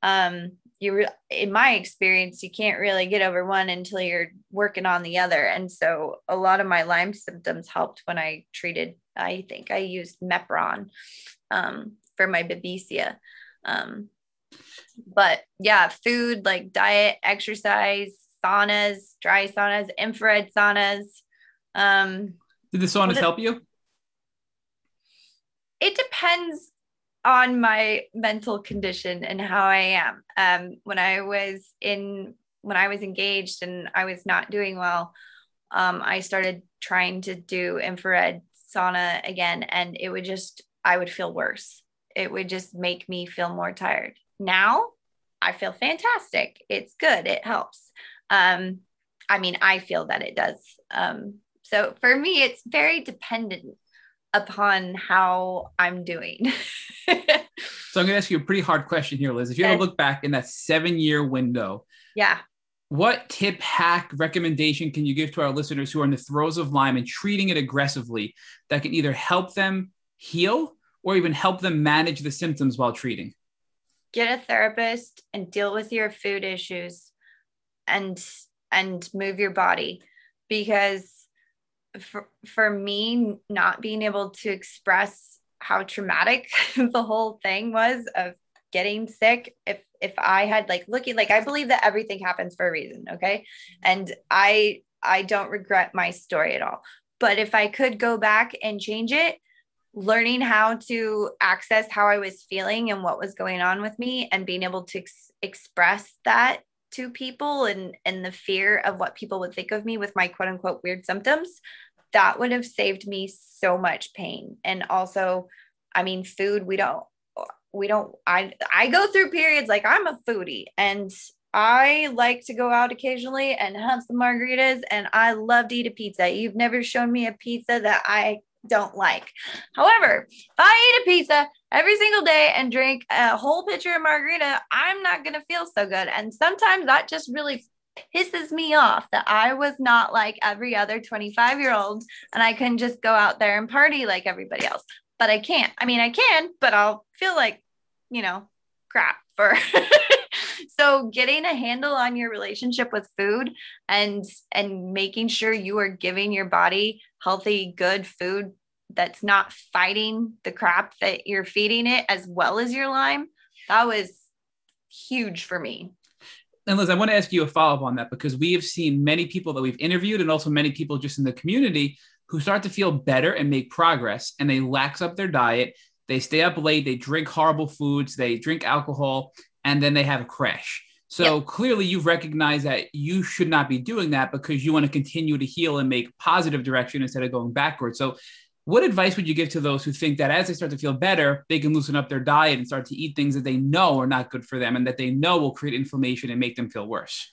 um you re- in my experience you can't really get over one until you're working on the other. And so a lot of my lyme symptoms helped when i treated i think i used mepron um, for my babesia. Um, but yeah food like diet exercise saunas dry saunas infrared saunas um, did the saunas help you? It depends on my mental condition and how I am. Um, when I was in, when I was engaged and I was not doing well, um, I started trying to do infrared sauna again, and it would just, I would feel worse. It would just make me feel more tired. Now I feel fantastic. It's good. It helps. Um, I mean, I feel that it does. Um, so for me, it's very dependent upon how I'm doing. so I'm going to ask you a pretty hard question here, Liz. If you yes. to look back in that seven year window, yeah, what tip, hack, recommendation can you give to our listeners who are in the throes of Lyme and treating it aggressively that can either help them heal or even help them manage the symptoms while treating? Get a therapist and deal with your food issues and and move your body because for, for me not being able to express how traumatic the whole thing was of getting sick if if i had like looking like i believe that everything happens for a reason okay? And i i don't regret my story at all. But if i could go back and change it learning how to access how i was feeling and what was going on with me and being able to ex- express that to people and and the fear of what people would think of me with my quote unquote weird symptoms that would have saved me so much pain. And also, I mean, food, we don't, we don't, I, I go through periods like I'm a foodie and I like to go out occasionally and have some margaritas and I love to eat a pizza. You've never shown me a pizza that I don't like. However, if I eat a pizza every single day and drink a whole pitcher of margarita, I'm not going to feel so good. And sometimes that just really pisses me off that I was not like every other 25 year old and I couldn't just go out there and party like everybody else. But I can't. I mean, I can, but I'll feel like, you know, crap for. so getting a handle on your relationship with food and and making sure you are giving your body healthy good food that's not fighting the crap that you're feeding it as well as your Lyme that was huge for me and Liz, I want to ask you a follow up on that because we have seen many people that we've interviewed and also many people just in the community who start to feel better and make progress and they lax up their diet. They stay up late, they drink horrible foods, they drink alcohol, and then they have a crash. So yep. clearly, you've recognized that you should not be doing that because you want to continue to heal and make positive direction instead of going backwards. So, what advice would you give to those who think that as they start to feel better, they can loosen up their diet and start to eat things that they know are not good for them and that they know will create inflammation and make them feel worse?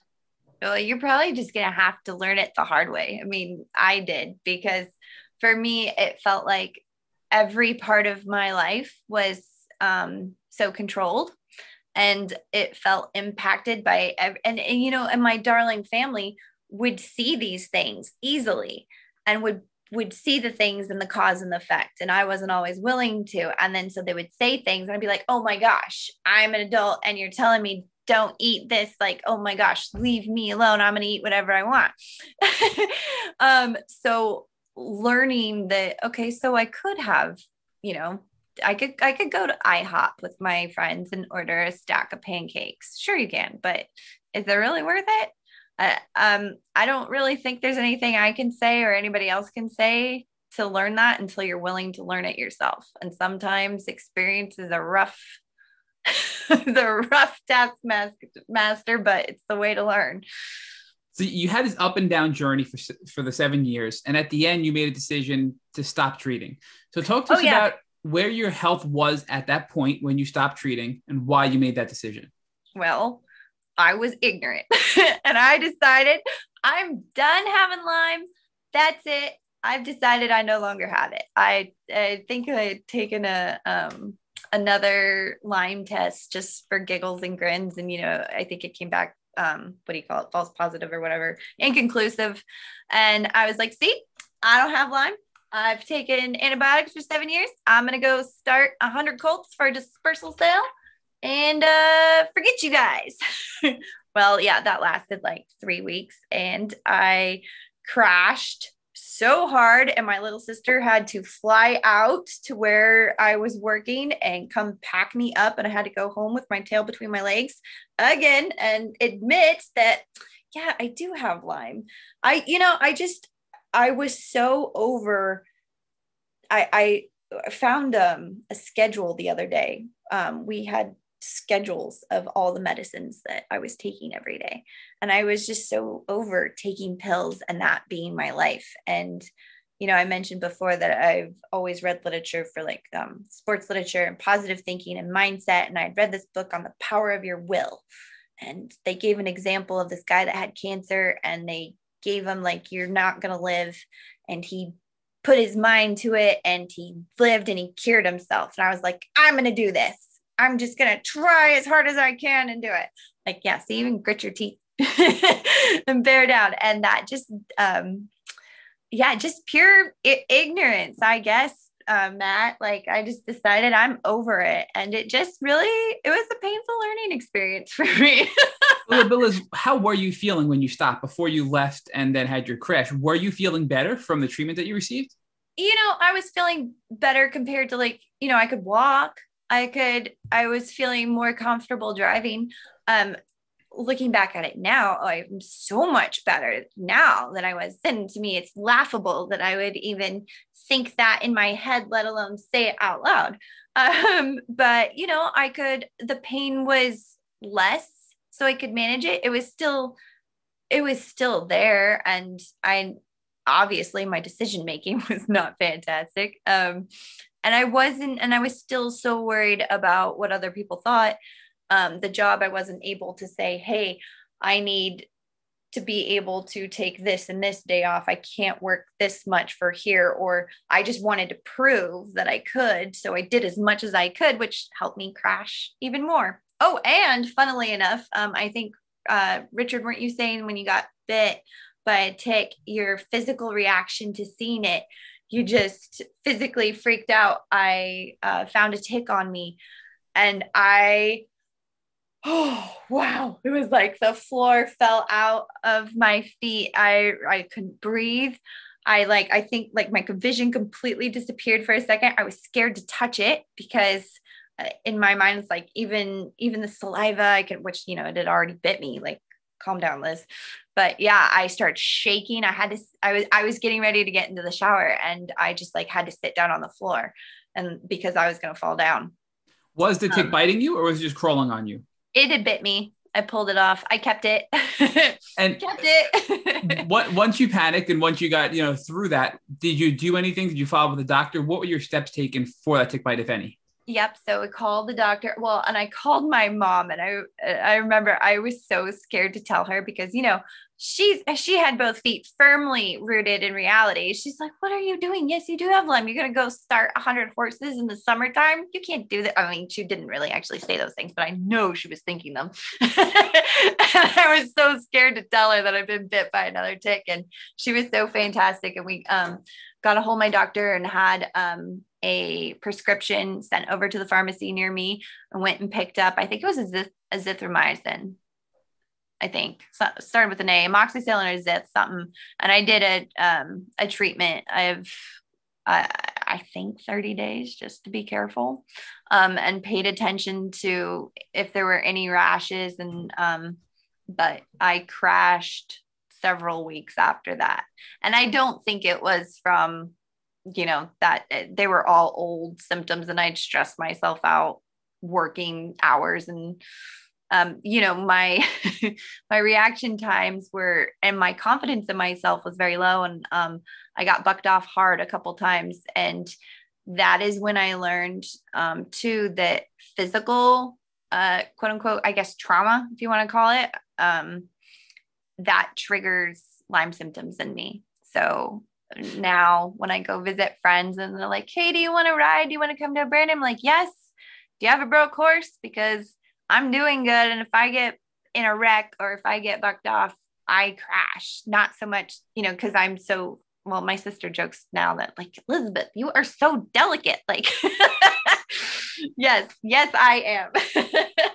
Well, you're probably just going to have to learn it the hard way. I mean, I did because for me, it felt like every part of my life was um, so controlled and it felt impacted by, and, and, you know, and my darling family would see these things easily and would would see the things and the cause and the effect and i wasn't always willing to. And then so they would say things and i'd be like oh my gosh i'm an adult and you're telling me don't eat this like oh my gosh leave me alone i'm going to eat whatever i want. Um so learning that okay so i could have you know i could i could go to ihop with my friends and order a stack of pancakes. Sure you can but is it really worth it I, um, I don't really think there's anything I can say or anybody else can say to learn that until you're willing to learn it yourself. And sometimes experience is a rough, the rough task master, but it's the way to learn. So you had this up and down journey for for the seven years, and at the end, you made a decision to stop treating. So talk to oh, us yeah. about where your health was at that point when you stopped treating, and why you made that decision. Well, I was ignorant and I decided I'm done having Lyme. That's it. I've decided I no longer have it. I, I think I had taken a um, another Lyme test just for giggles and grins, and you know I think it came back um, what do you call it, false positive or whatever, inconclusive. And I was like, see, I don't have Lyme. I've taken antibiotics for seven years. I'm gonna go start a hundred colts for a dispersal sale and uh, forget you guys. well, yeah, that lasted like three weeks, and I crashed so hard and my little sister had to fly out to where I was working and come pack me up and I had to go home with my tail between my legs again and admit that yeah, I do have Lyme. I you know, I just I was so over I I found um a schedule the other day. Um we had schedules of all the medicines that I was taking every day. And I was just so over taking pills and that being my life. And, you know, I mentioned before that I've always read literature for like um, sports literature and positive thinking and mindset. And I'd read this book on the power of your will. And they gave an example of this guy that had cancer and they gave him, like, you're not going to live. And he put his mind to it and he lived and he cured himself. And I was like, I'm going to do this I'm just gonna try as hard as I can and do it. Like, yes, yeah, even grit your teeth and bear down. And that just um yeah, just pure I- ignorance, I guess. Uh, Matt, like I just decided I'm over it, and it just really it was a painful learning experience for me. well, Bill, is how were you feeling when you stopped before you left and then had your crash? Were you feeling better from the treatment that you received? You know, I was feeling better compared to like you know I could walk, I could, I was feeling more comfortable driving. Um, looking back at it now, oh, I'm so much better now than I was then. To me, it's laughable that I would even think that in my head, let alone say it out loud. Um, but you know, I could, the pain was less, so I could manage it. It was still, it was still there. And I, obviously my decision making was not fantastic. Um, and I wasn't, and I was still so worried about what other people thought. Um, the job, I wasn't able to say, hey, I need to be able to take this and this day off. I can't work this much for here, or I just wanted to prove that I could. So I did as much as I could, which helped me crash even more. Oh, and funnily enough, um, I think, uh, Richard, weren't you saying when you got bit by a tick, your physical reaction to seeing it you just physically freaked out. I uh, found a tick on me and I, oh, wow. It was like the floor fell out of my feet. I, I couldn't breathe. I like, I think like my vision completely disappeared for a second. I was scared to touch it because uh, in my mind, it's like even, even the saliva I could, which, you know, it had already bit me, like calm down, Liz but yeah i started shaking i had to i was i was getting ready to get into the shower and i just like had to sit down on the floor and because i was going to fall down was the tick um, biting you or was it just crawling on you it had bit me I pulled it off. I kept it. and kept it. what once you panicked and once you got you know through that, did you do anything? Did you follow up with the doctor? What were your steps taken for that tick bite, if any? Yep. So I called the doctor. Well, and I called my mom, and I I remember I was so scared to tell her because you know she's she had both feet firmly rooted in reality. She's like, "What are you doing? Yes, you do have Lyme. You're gonna go start hundred horses in the summertime. You can't do that." I mean, she didn't really actually say those things, but I know she was thinking them. I was so scared to tell her that I've been bit by another tick, and she was so fantastic. And we um got a hold of my doctor and had um a prescription sent over to the pharmacy near me and went and picked up, I think it was a azithromycin. I think so, started with an A, amoxicillin or zith, something. And I did a um, a treatment of uh, I think 30 days just to be careful um, and paid attention to if there were any rashes and um, but I crashed several weeks after that. And I don't think it was from you know that eh, they were all old symptoms and i'd stressed myself out working hours and um, you know my my reaction times were and my confidence in myself was very low and um, i got bucked off hard a couple times. And that is when i learned um, too that physical uh, quote unquote i guess trauma if you want to call it um, that triggers lyme symptoms in me. So now when I go visit friends and they're like, Hey, do you want to ride? Do you want to come to branding? I'm like, Yes. Do you have a broke horse? Because I'm doing good. And if I get in a wreck or if I get bucked off, I crash. Not so much, you know, because I'm so well, my sister jokes now that like Elizabeth, you are so delicate. Like, yes, yes, I am.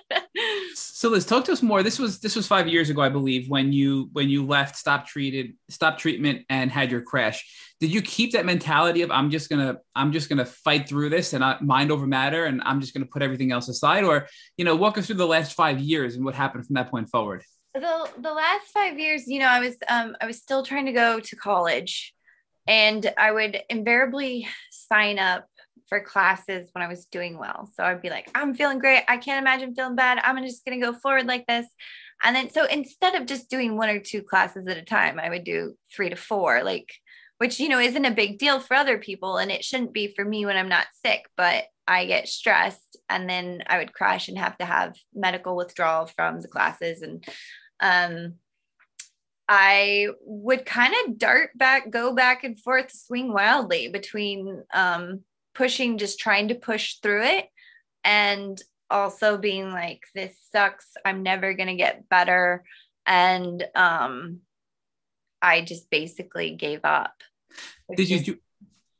so Liz, talk to us more. This was this was five years ago, I believe, when you when you left, stopped treated, stopped treatment, and had your crash. Did you keep that mentality of I'm just gonna I'm just gonna fight through this and I, mind over matter, and I'm just gonna put everything else aside, or you know, walk us through the last five years and what happened from that point forward? The the last five years, you know, I was um I was still trying to go to college and I would invariably sign up for classes when I was doing well. So I'd be like, I'm feeling great. I can't imagine feeling bad. I'm just going to go forward like this. And then, so instead of just doing one or two classes at a time, I would do three to four, like, which, you know, isn't a big deal for other people. And it shouldn't be for me when I'm not sick, but I get stressed and then I would crash and have to have medical withdrawal from the classes. And, um, I would kind of dart back, go back and forth, swing wildly between um, pushing, just trying to push through it, and also being like, this sucks. I'm never going to get better. And um, I just basically gave up. Did you do?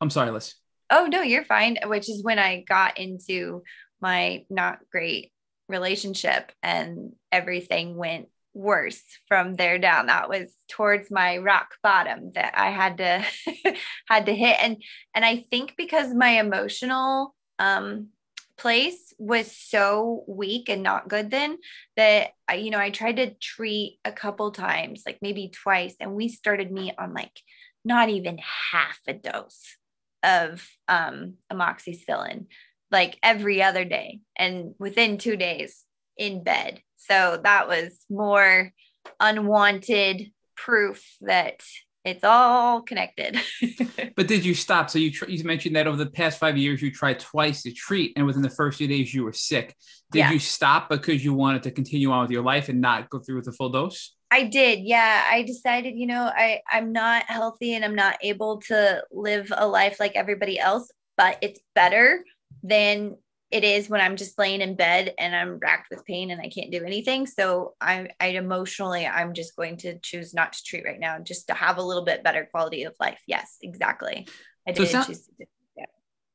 I'm sorry, Liz. Oh, no, you're fine. Which is when I got into my not great relationship and everything went worse from there down. That was towards my rock bottom that i had to had to hit. And and i think because my emotional um place was so weak and not good then that I, you know i tried to treat a couple times like maybe twice and we started me on like not even half a dose of um amoxicillin like every other day and within two days in bed so that was more unwanted proof that it's all connected. but did you stop? So you tr- you mentioned that over the past five years you tried twice to treat, and within the first few days you were sick. Did yeah. you stop because you wanted to continue on with your life and not go through with the full dose? I did. Yeah, I decided, you know, I I'm not healthy and I'm not able to live a life like everybody else, but it's better than it is when I'm just laying in bed and I'm racked with pain and I can't do anything. So I, I emotionally, I'm just going to choose not to treat right now, just to have a little bit better quality of life. Yes, exactly. I did so choose to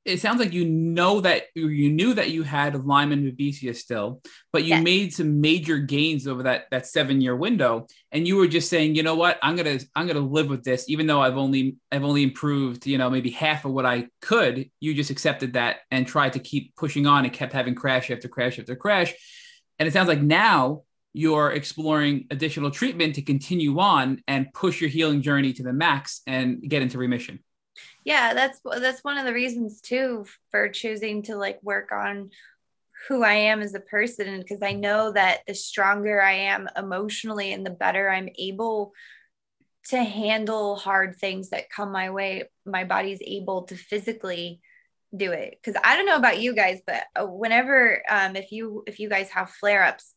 it sounds like you know that you knew that you had Lyme and Babesia still, but you yes. made some major gains over that that seven year window, and you were just saying, you know what, I'm gonna I'm gonna live with this, even though I've only I've only improved, you know, maybe half of what I could. You just accepted that and tried to keep pushing on and kept having crash after crash after crash, and it sounds like now you're exploring additional treatment to continue on and push your healing journey to the max and get into remission yeah that's that's one of the reasons too for choosing to like work on who I am as a person because I know that the stronger I am emotionally and the better I'm able to handle hard things that come my way, my body's able to physically do it. Cause I don't know about you guys, but uh, whenever, um, if you, if you guys have flare ups,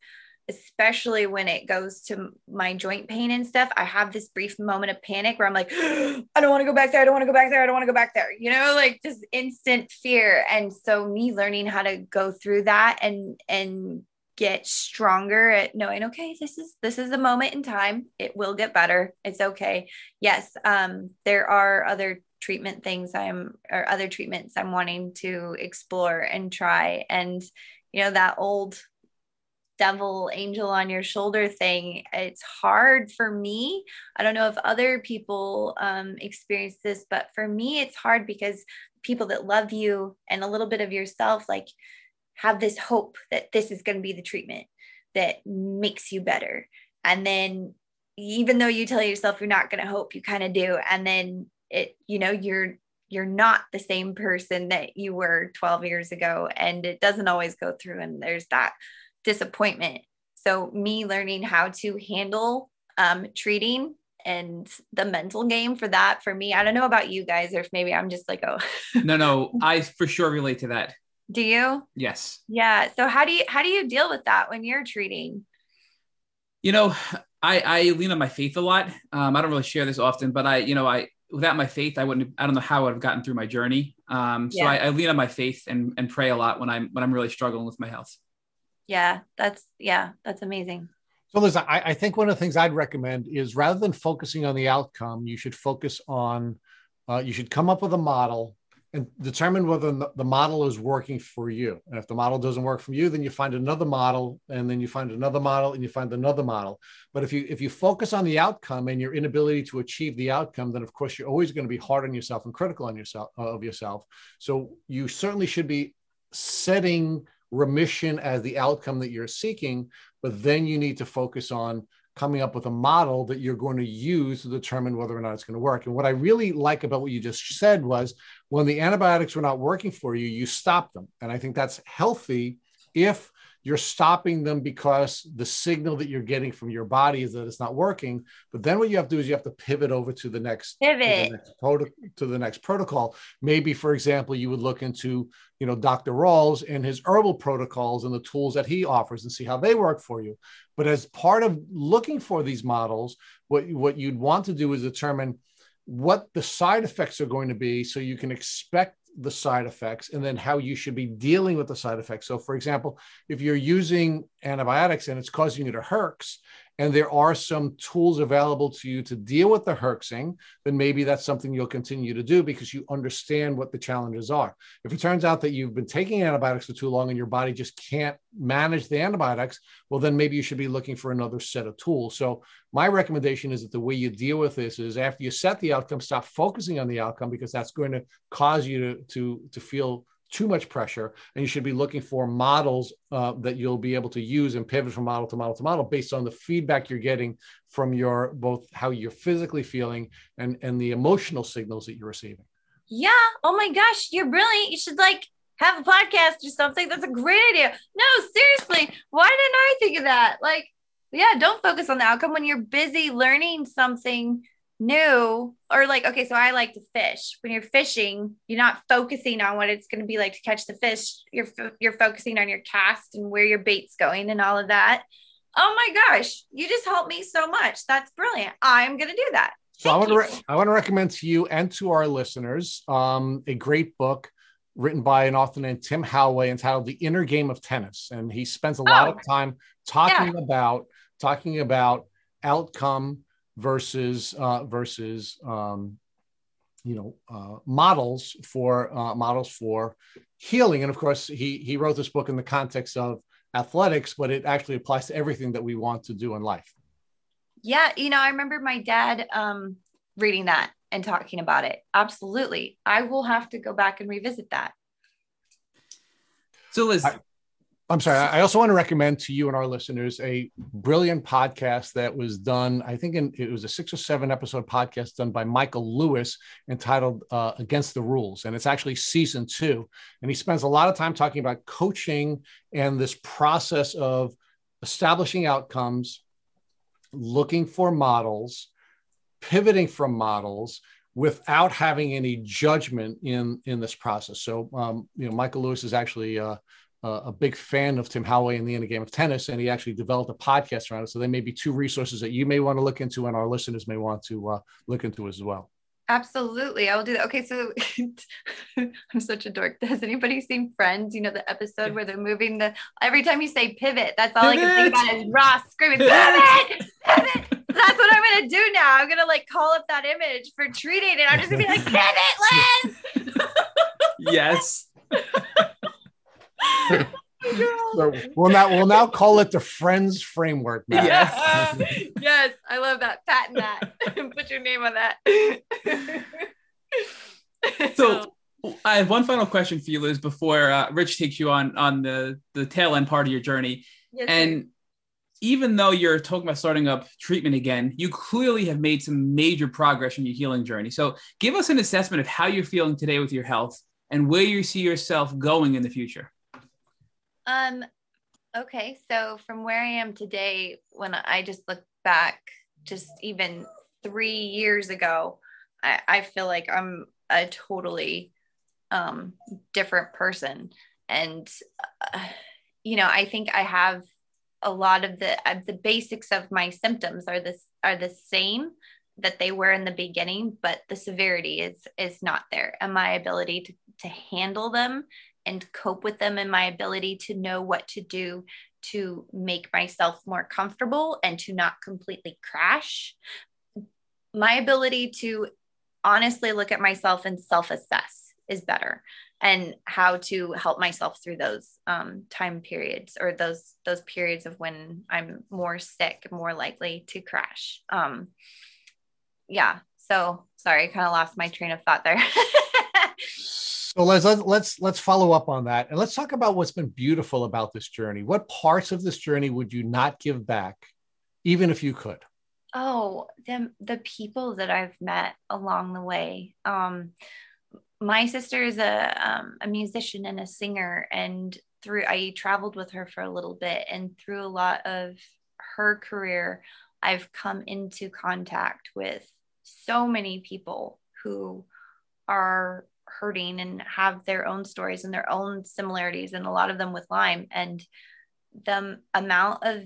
especially when it goes to my joint pain and stuff, I have this brief moment of panic where I'm like, I don't want to go back there. I don't want to go back there. I don't want to go back there. You know, like just instant fear. And so me learning how to go through that and and get stronger at knowing, okay, this is this is a moment in time. It will get better. It's okay. Yes. Um, there are other treatment things I'm or other treatments I'm wanting to explore and try. And you know, that old devil angel on your shoulder thing it's hard for me. I don't know if other people um, experience this but for me it's hard because people that love you and a little bit of yourself like have this hope that this is going to be the treatment that makes you better. And then even though you tell yourself you're not going to hope you kind of do and then it you know you're you're not the same person that you were 12 years ago and it doesn't always go through and there's that disappointment. So, me learning how to handle um, treating and the mental game for that for me, I don't know about you guys, or if maybe I'm just like, oh, no, no, I for sure relate to that. Do you? Yes. Yeah. So how do you how do you deal with that when you're treating? You know, I I lean on my faith a lot. Um, I don't really share this often, but I you know I without my faith I wouldn't I don't know how I would have gotten through my journey. Um, so yeah. I, I lean on my faith and and pray a lot when I'm when I'm really struggling with my health yeah that's yeah that's amazing so Liz, I, I, think one of the things I'd recommend is rather than focusing on the outcome, you should focus on, uh, you should come up with a model and determine whether the model is working for you. And if the model doesn't work for you, then you find another model, and then you find another model, and you find another model. But if you if you focus on the outcome and your inability to achieve the outcome, then of course you're always going to be hard on yourself and critical on yourself uh, of yourself. So you certainly should be setting remission as the outcome that you're seeking, but then you need to focus on coming up with a model that you're going to use to determine whether or not it's going to work. And what I really like about what you just said was when the antibiotics were not working for you, you stopped them. And I think that's healthy if you're stopping them because the signal that you're getting from your body is that it's not working. But then what you have to do is you have to pivot over to the next pivot to the next, proto- to the next protocol. Maybe, for example, you would look into you know Dr. Rawls and his herbal protocols and the tools that he offers and see how they work for you. But as part of looking for these models, what what you'd want to do is determine what the side effects are going to be so you can expect the side effects and then how you should be dealing with the side effects. So, for example, if you're using antibiotics and it's causing you to herx, and there are some tools available to you to deal with the herxing, then maybe that's something you'll continue to do because you understand what the challenges are. If it turns out that you've been taking antibiotics for too long and your body just can't manage the antibiotics, well, then maybe you should be looking for another set of tools. So, my recommendation is that the way you deal with this is after you set the outcome, stop focusing on the outcome because that's going to cause you to, to, to feel too much pressure and you should be looking for models uh, that you'll be able to use and pivot from model to model to model based on the feedback you're getting from your both how you're physically feeling and and the emotional signals that you're receiving. Yeah. Oh my gosh you're brilliant. You should like have a podcast or something. That's a great idea. No seriously why didn't i think of that? Like yeah don't focus on the outcome. When you're busy learning something new or like okay so i like to fish. When you're fishing you're not focusing on what it's going to be like to catch the fish. You're you're focusing on your cast and where your bait's going and all of that. Oh my gosh you just helped me so much. That's brilliant. I'm going to do that. So Thank i want to re- i want to recommend to you and to our listeners um, a great book written by an author named tim Gallwey entitled the inner game of tennis. And he spends a lot oh, of time talking yeah. about talking about outcome versus uh, versus um, you know uh, models for uh, models for healing. And of course, he he wrote this book in the context of athletics, but it actually applies to everything that we want to do in life. Yeah, you know, I remember my dad um, reading that and talking about it. Absolutely, I will have to go back and revisit that. So, Liz, I, I'm sorry. I also want to recommend to you and our listeners a brilliant podcast that was done. I think in, it was a six or seven episode podcast done by Michael Lewis entitled uh, Against the Rules. And it's actually season two. And he spends a lot of time talking about coaching and this process of establishing outcomes, looking for models, pivoting from models, without having any judgment in in this process. So, um, you know, Michael Lewis is actually uh, a big fan of Tim Gallwey in the inner game of tennis, and he actually developed a podcast around it. So there may be two resources that you may want to look into, and our listeners may want to uh, look into as well. Absolutely, I will do that. Okay, so I'm such a dork. Has anybody seen Friends? You know the episode where they're moving the. Every time you say pivot, that's all pivot. I can think about is Ross screaming pivot, pivot. That's what I'm gonna do now. I'm gonna like call up that image for treating it. I'm just gonna be like pivot, Liz. yes so we'll now we'll now call it the Friends framework. Yes, yes, I love that. Patent that. Put your name on that. so I have one final question for you, Liz, before uh, Rich takes you on on the the tail end part of your journey. Yes, and sir. even though you're talking about starting up treatment again, you clearly have made some major progress in your healing journey. So give us an assessment of how you're feeling today with your health and where you see yourself going in the future. Um, okay. So from where I am today, when I just look back, just even three years ago, I, I feel like I'm a totally um, different person. And, uh, you know, I think I have a lot of the uh, the basics of my symptoms are this are the same that they were in the beginning but the severity is is not there and my ability to, to handle them and cope with them and my ability to know what to do to make myself more comfortable and to not completely crash. My ability to honestly look at myself and self assess is better and how to help myself through those um, time periods or those those periods of when I'm more sick, more likely to crash. Um, yeah. So sorry, I kind of lost my train of thought there. So let's let's let's follow up on that, and let's talk about what's been beautiful about this journey. What parts of this journey would you not give back, even if you could? Oh, the the people that I've met along the way. Um, my sister is a um, a musician and a singer, and through I traveled with her for a little bit, and through a lot of her career, I've come into contact with so many people who are hurting and have their own stories and their own similarities and a lot of them with lyme. And the amount of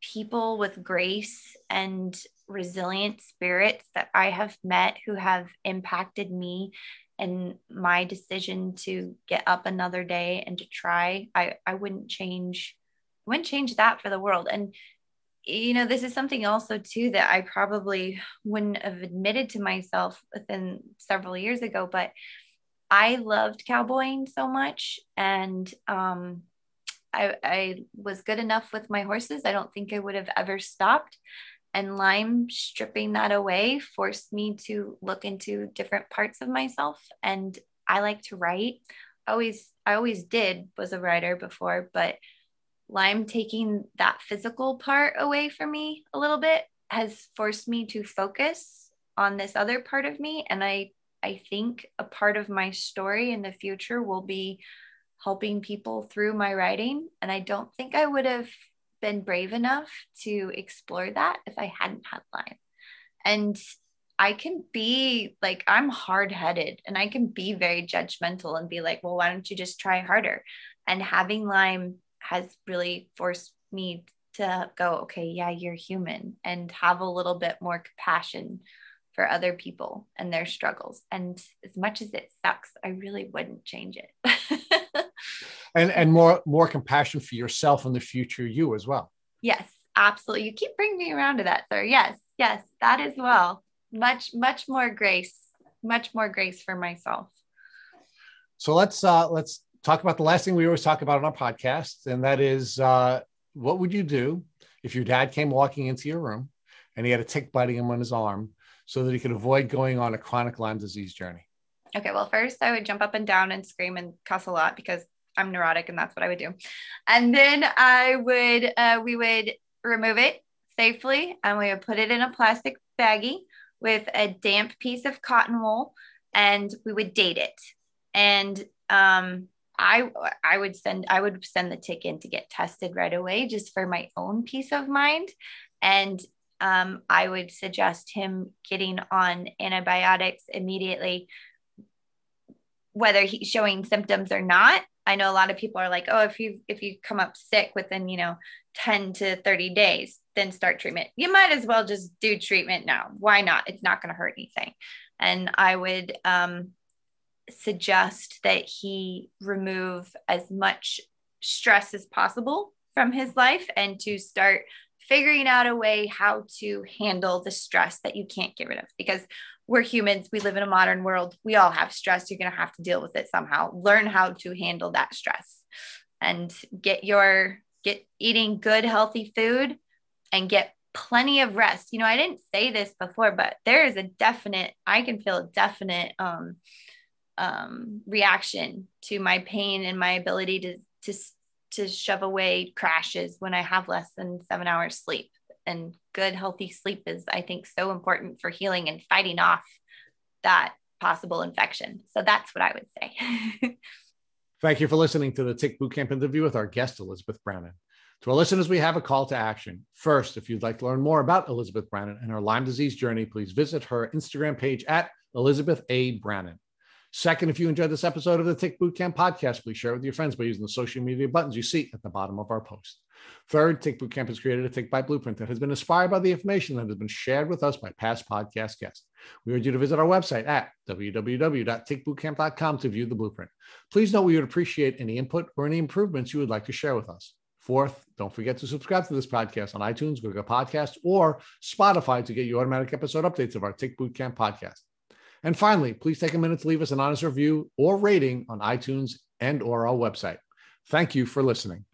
people with grace and resilient spirits that i have met who have impacted me and my decision to get up another day and to try i i wouldn't change wouldn't change that for the world. And you know, this is something also too that I probably wouldn't have admitted to myself within several years ago, but I loved cowboying so much and um, I, I was good enough with my horses. I don't think I would have ever stopped. And Lyme stripping that away forced me to look into different parts of myself. And I like to write. Always, I always did was a writer before, but Lyme taking that physical part away from me a little bit has forced me to focus on this other part of me. And I, I think a part of my story in the future will be helping people through my writing. And I don't think I would have been brave enough to explore that if I hadn't had Lyme. And I can be like, I'm hard headed and I can be very judgmental and be like, well, why don't you just try harder? And having Lyme has really forced me to go, okay, yeah, you're human and have a little bit more compassion for other people and their struggles. And as much as it sucks, I really wouldn't change it. and and more more compassion for yourself and the future you as well. Yes, absolutely. You keep bringing me around to that, sir. Yes, yes, that as well. Much much more grace, much more grace for myself. So let's uh let's talk about the last thing we always talk about on our podcast, and that is uh, what would you do if your dad came walking into your room and he had a tick biting him on his arm so that he could avoid going on a chronic Lyme disease journey? Okay, well, first I would jump up and down and scream and cuss a lot because I'm neurotic and that's what I would do. And then I would, uh, we would remove it safely and we would put it in a plastic baggie with a damp piece of cotton wool and we would date it. And um, I I would send I would send the tick in to get tested right away just for my own peace of mind. And um, I would suggest him getting on antibiotics immediately, whether he's showing symptoms or not. I know a lot of people are like, oh, if you if you come up sick within, you know, 10 to 30 days, then start treatment. You might as well just do treatment now. Why not? It's not going to hurt anything. And I would um, suggest that he remove as much stress as possible from his life and to start figuring out a way how to handle the stress that you can't get rid of. Because we're humans we live in a modern world we all have stress you're going to have to deal with it somehow. Learn how to handle that stress and get your get eating good healthy food and get plenty of rest. You know i didn't say this before but there is a definite i can feel a definite um um, reaction to my pain and my ability to to to shove away crashes when I have less than seven hours sleep. And good, healthy sleep is, I think, so important for healing and fighting off that possible infection. So that's what I would say. Thank you for listening to the Tick Bootcamp interview with our guest, Elizabeth Brannon. To our listeners, we have a call to action. First, if you'd like to learn more about Elizabeth Brannon and her Lyme disease journey, please visit her Instagram page at Elizabeth A. Brannon. Second, if you enjoyed this episode of the Tick Bootcamp podcast, please share it with your friends by using the social media buttons you see at the bottom of our post. Third, Tick Bootcamp has created a Tick Bite blueprint that has been inspired by the information that has been shared with us by past podcast guests. We urge you to visit our website at www.tickbootcamp.com to view the blueprint. Please note we would appreciate any input or any improvements you would like to share with us. Fourth, don't forget to subscribe to this podcast on iTunes, Google Podcasts, or Spotify to get your automatic episode updates of our Tick Bootcamp podcast. And finally, please take a minute to leave us an honest review or rating on iTunes and or our website. Thank you for listening.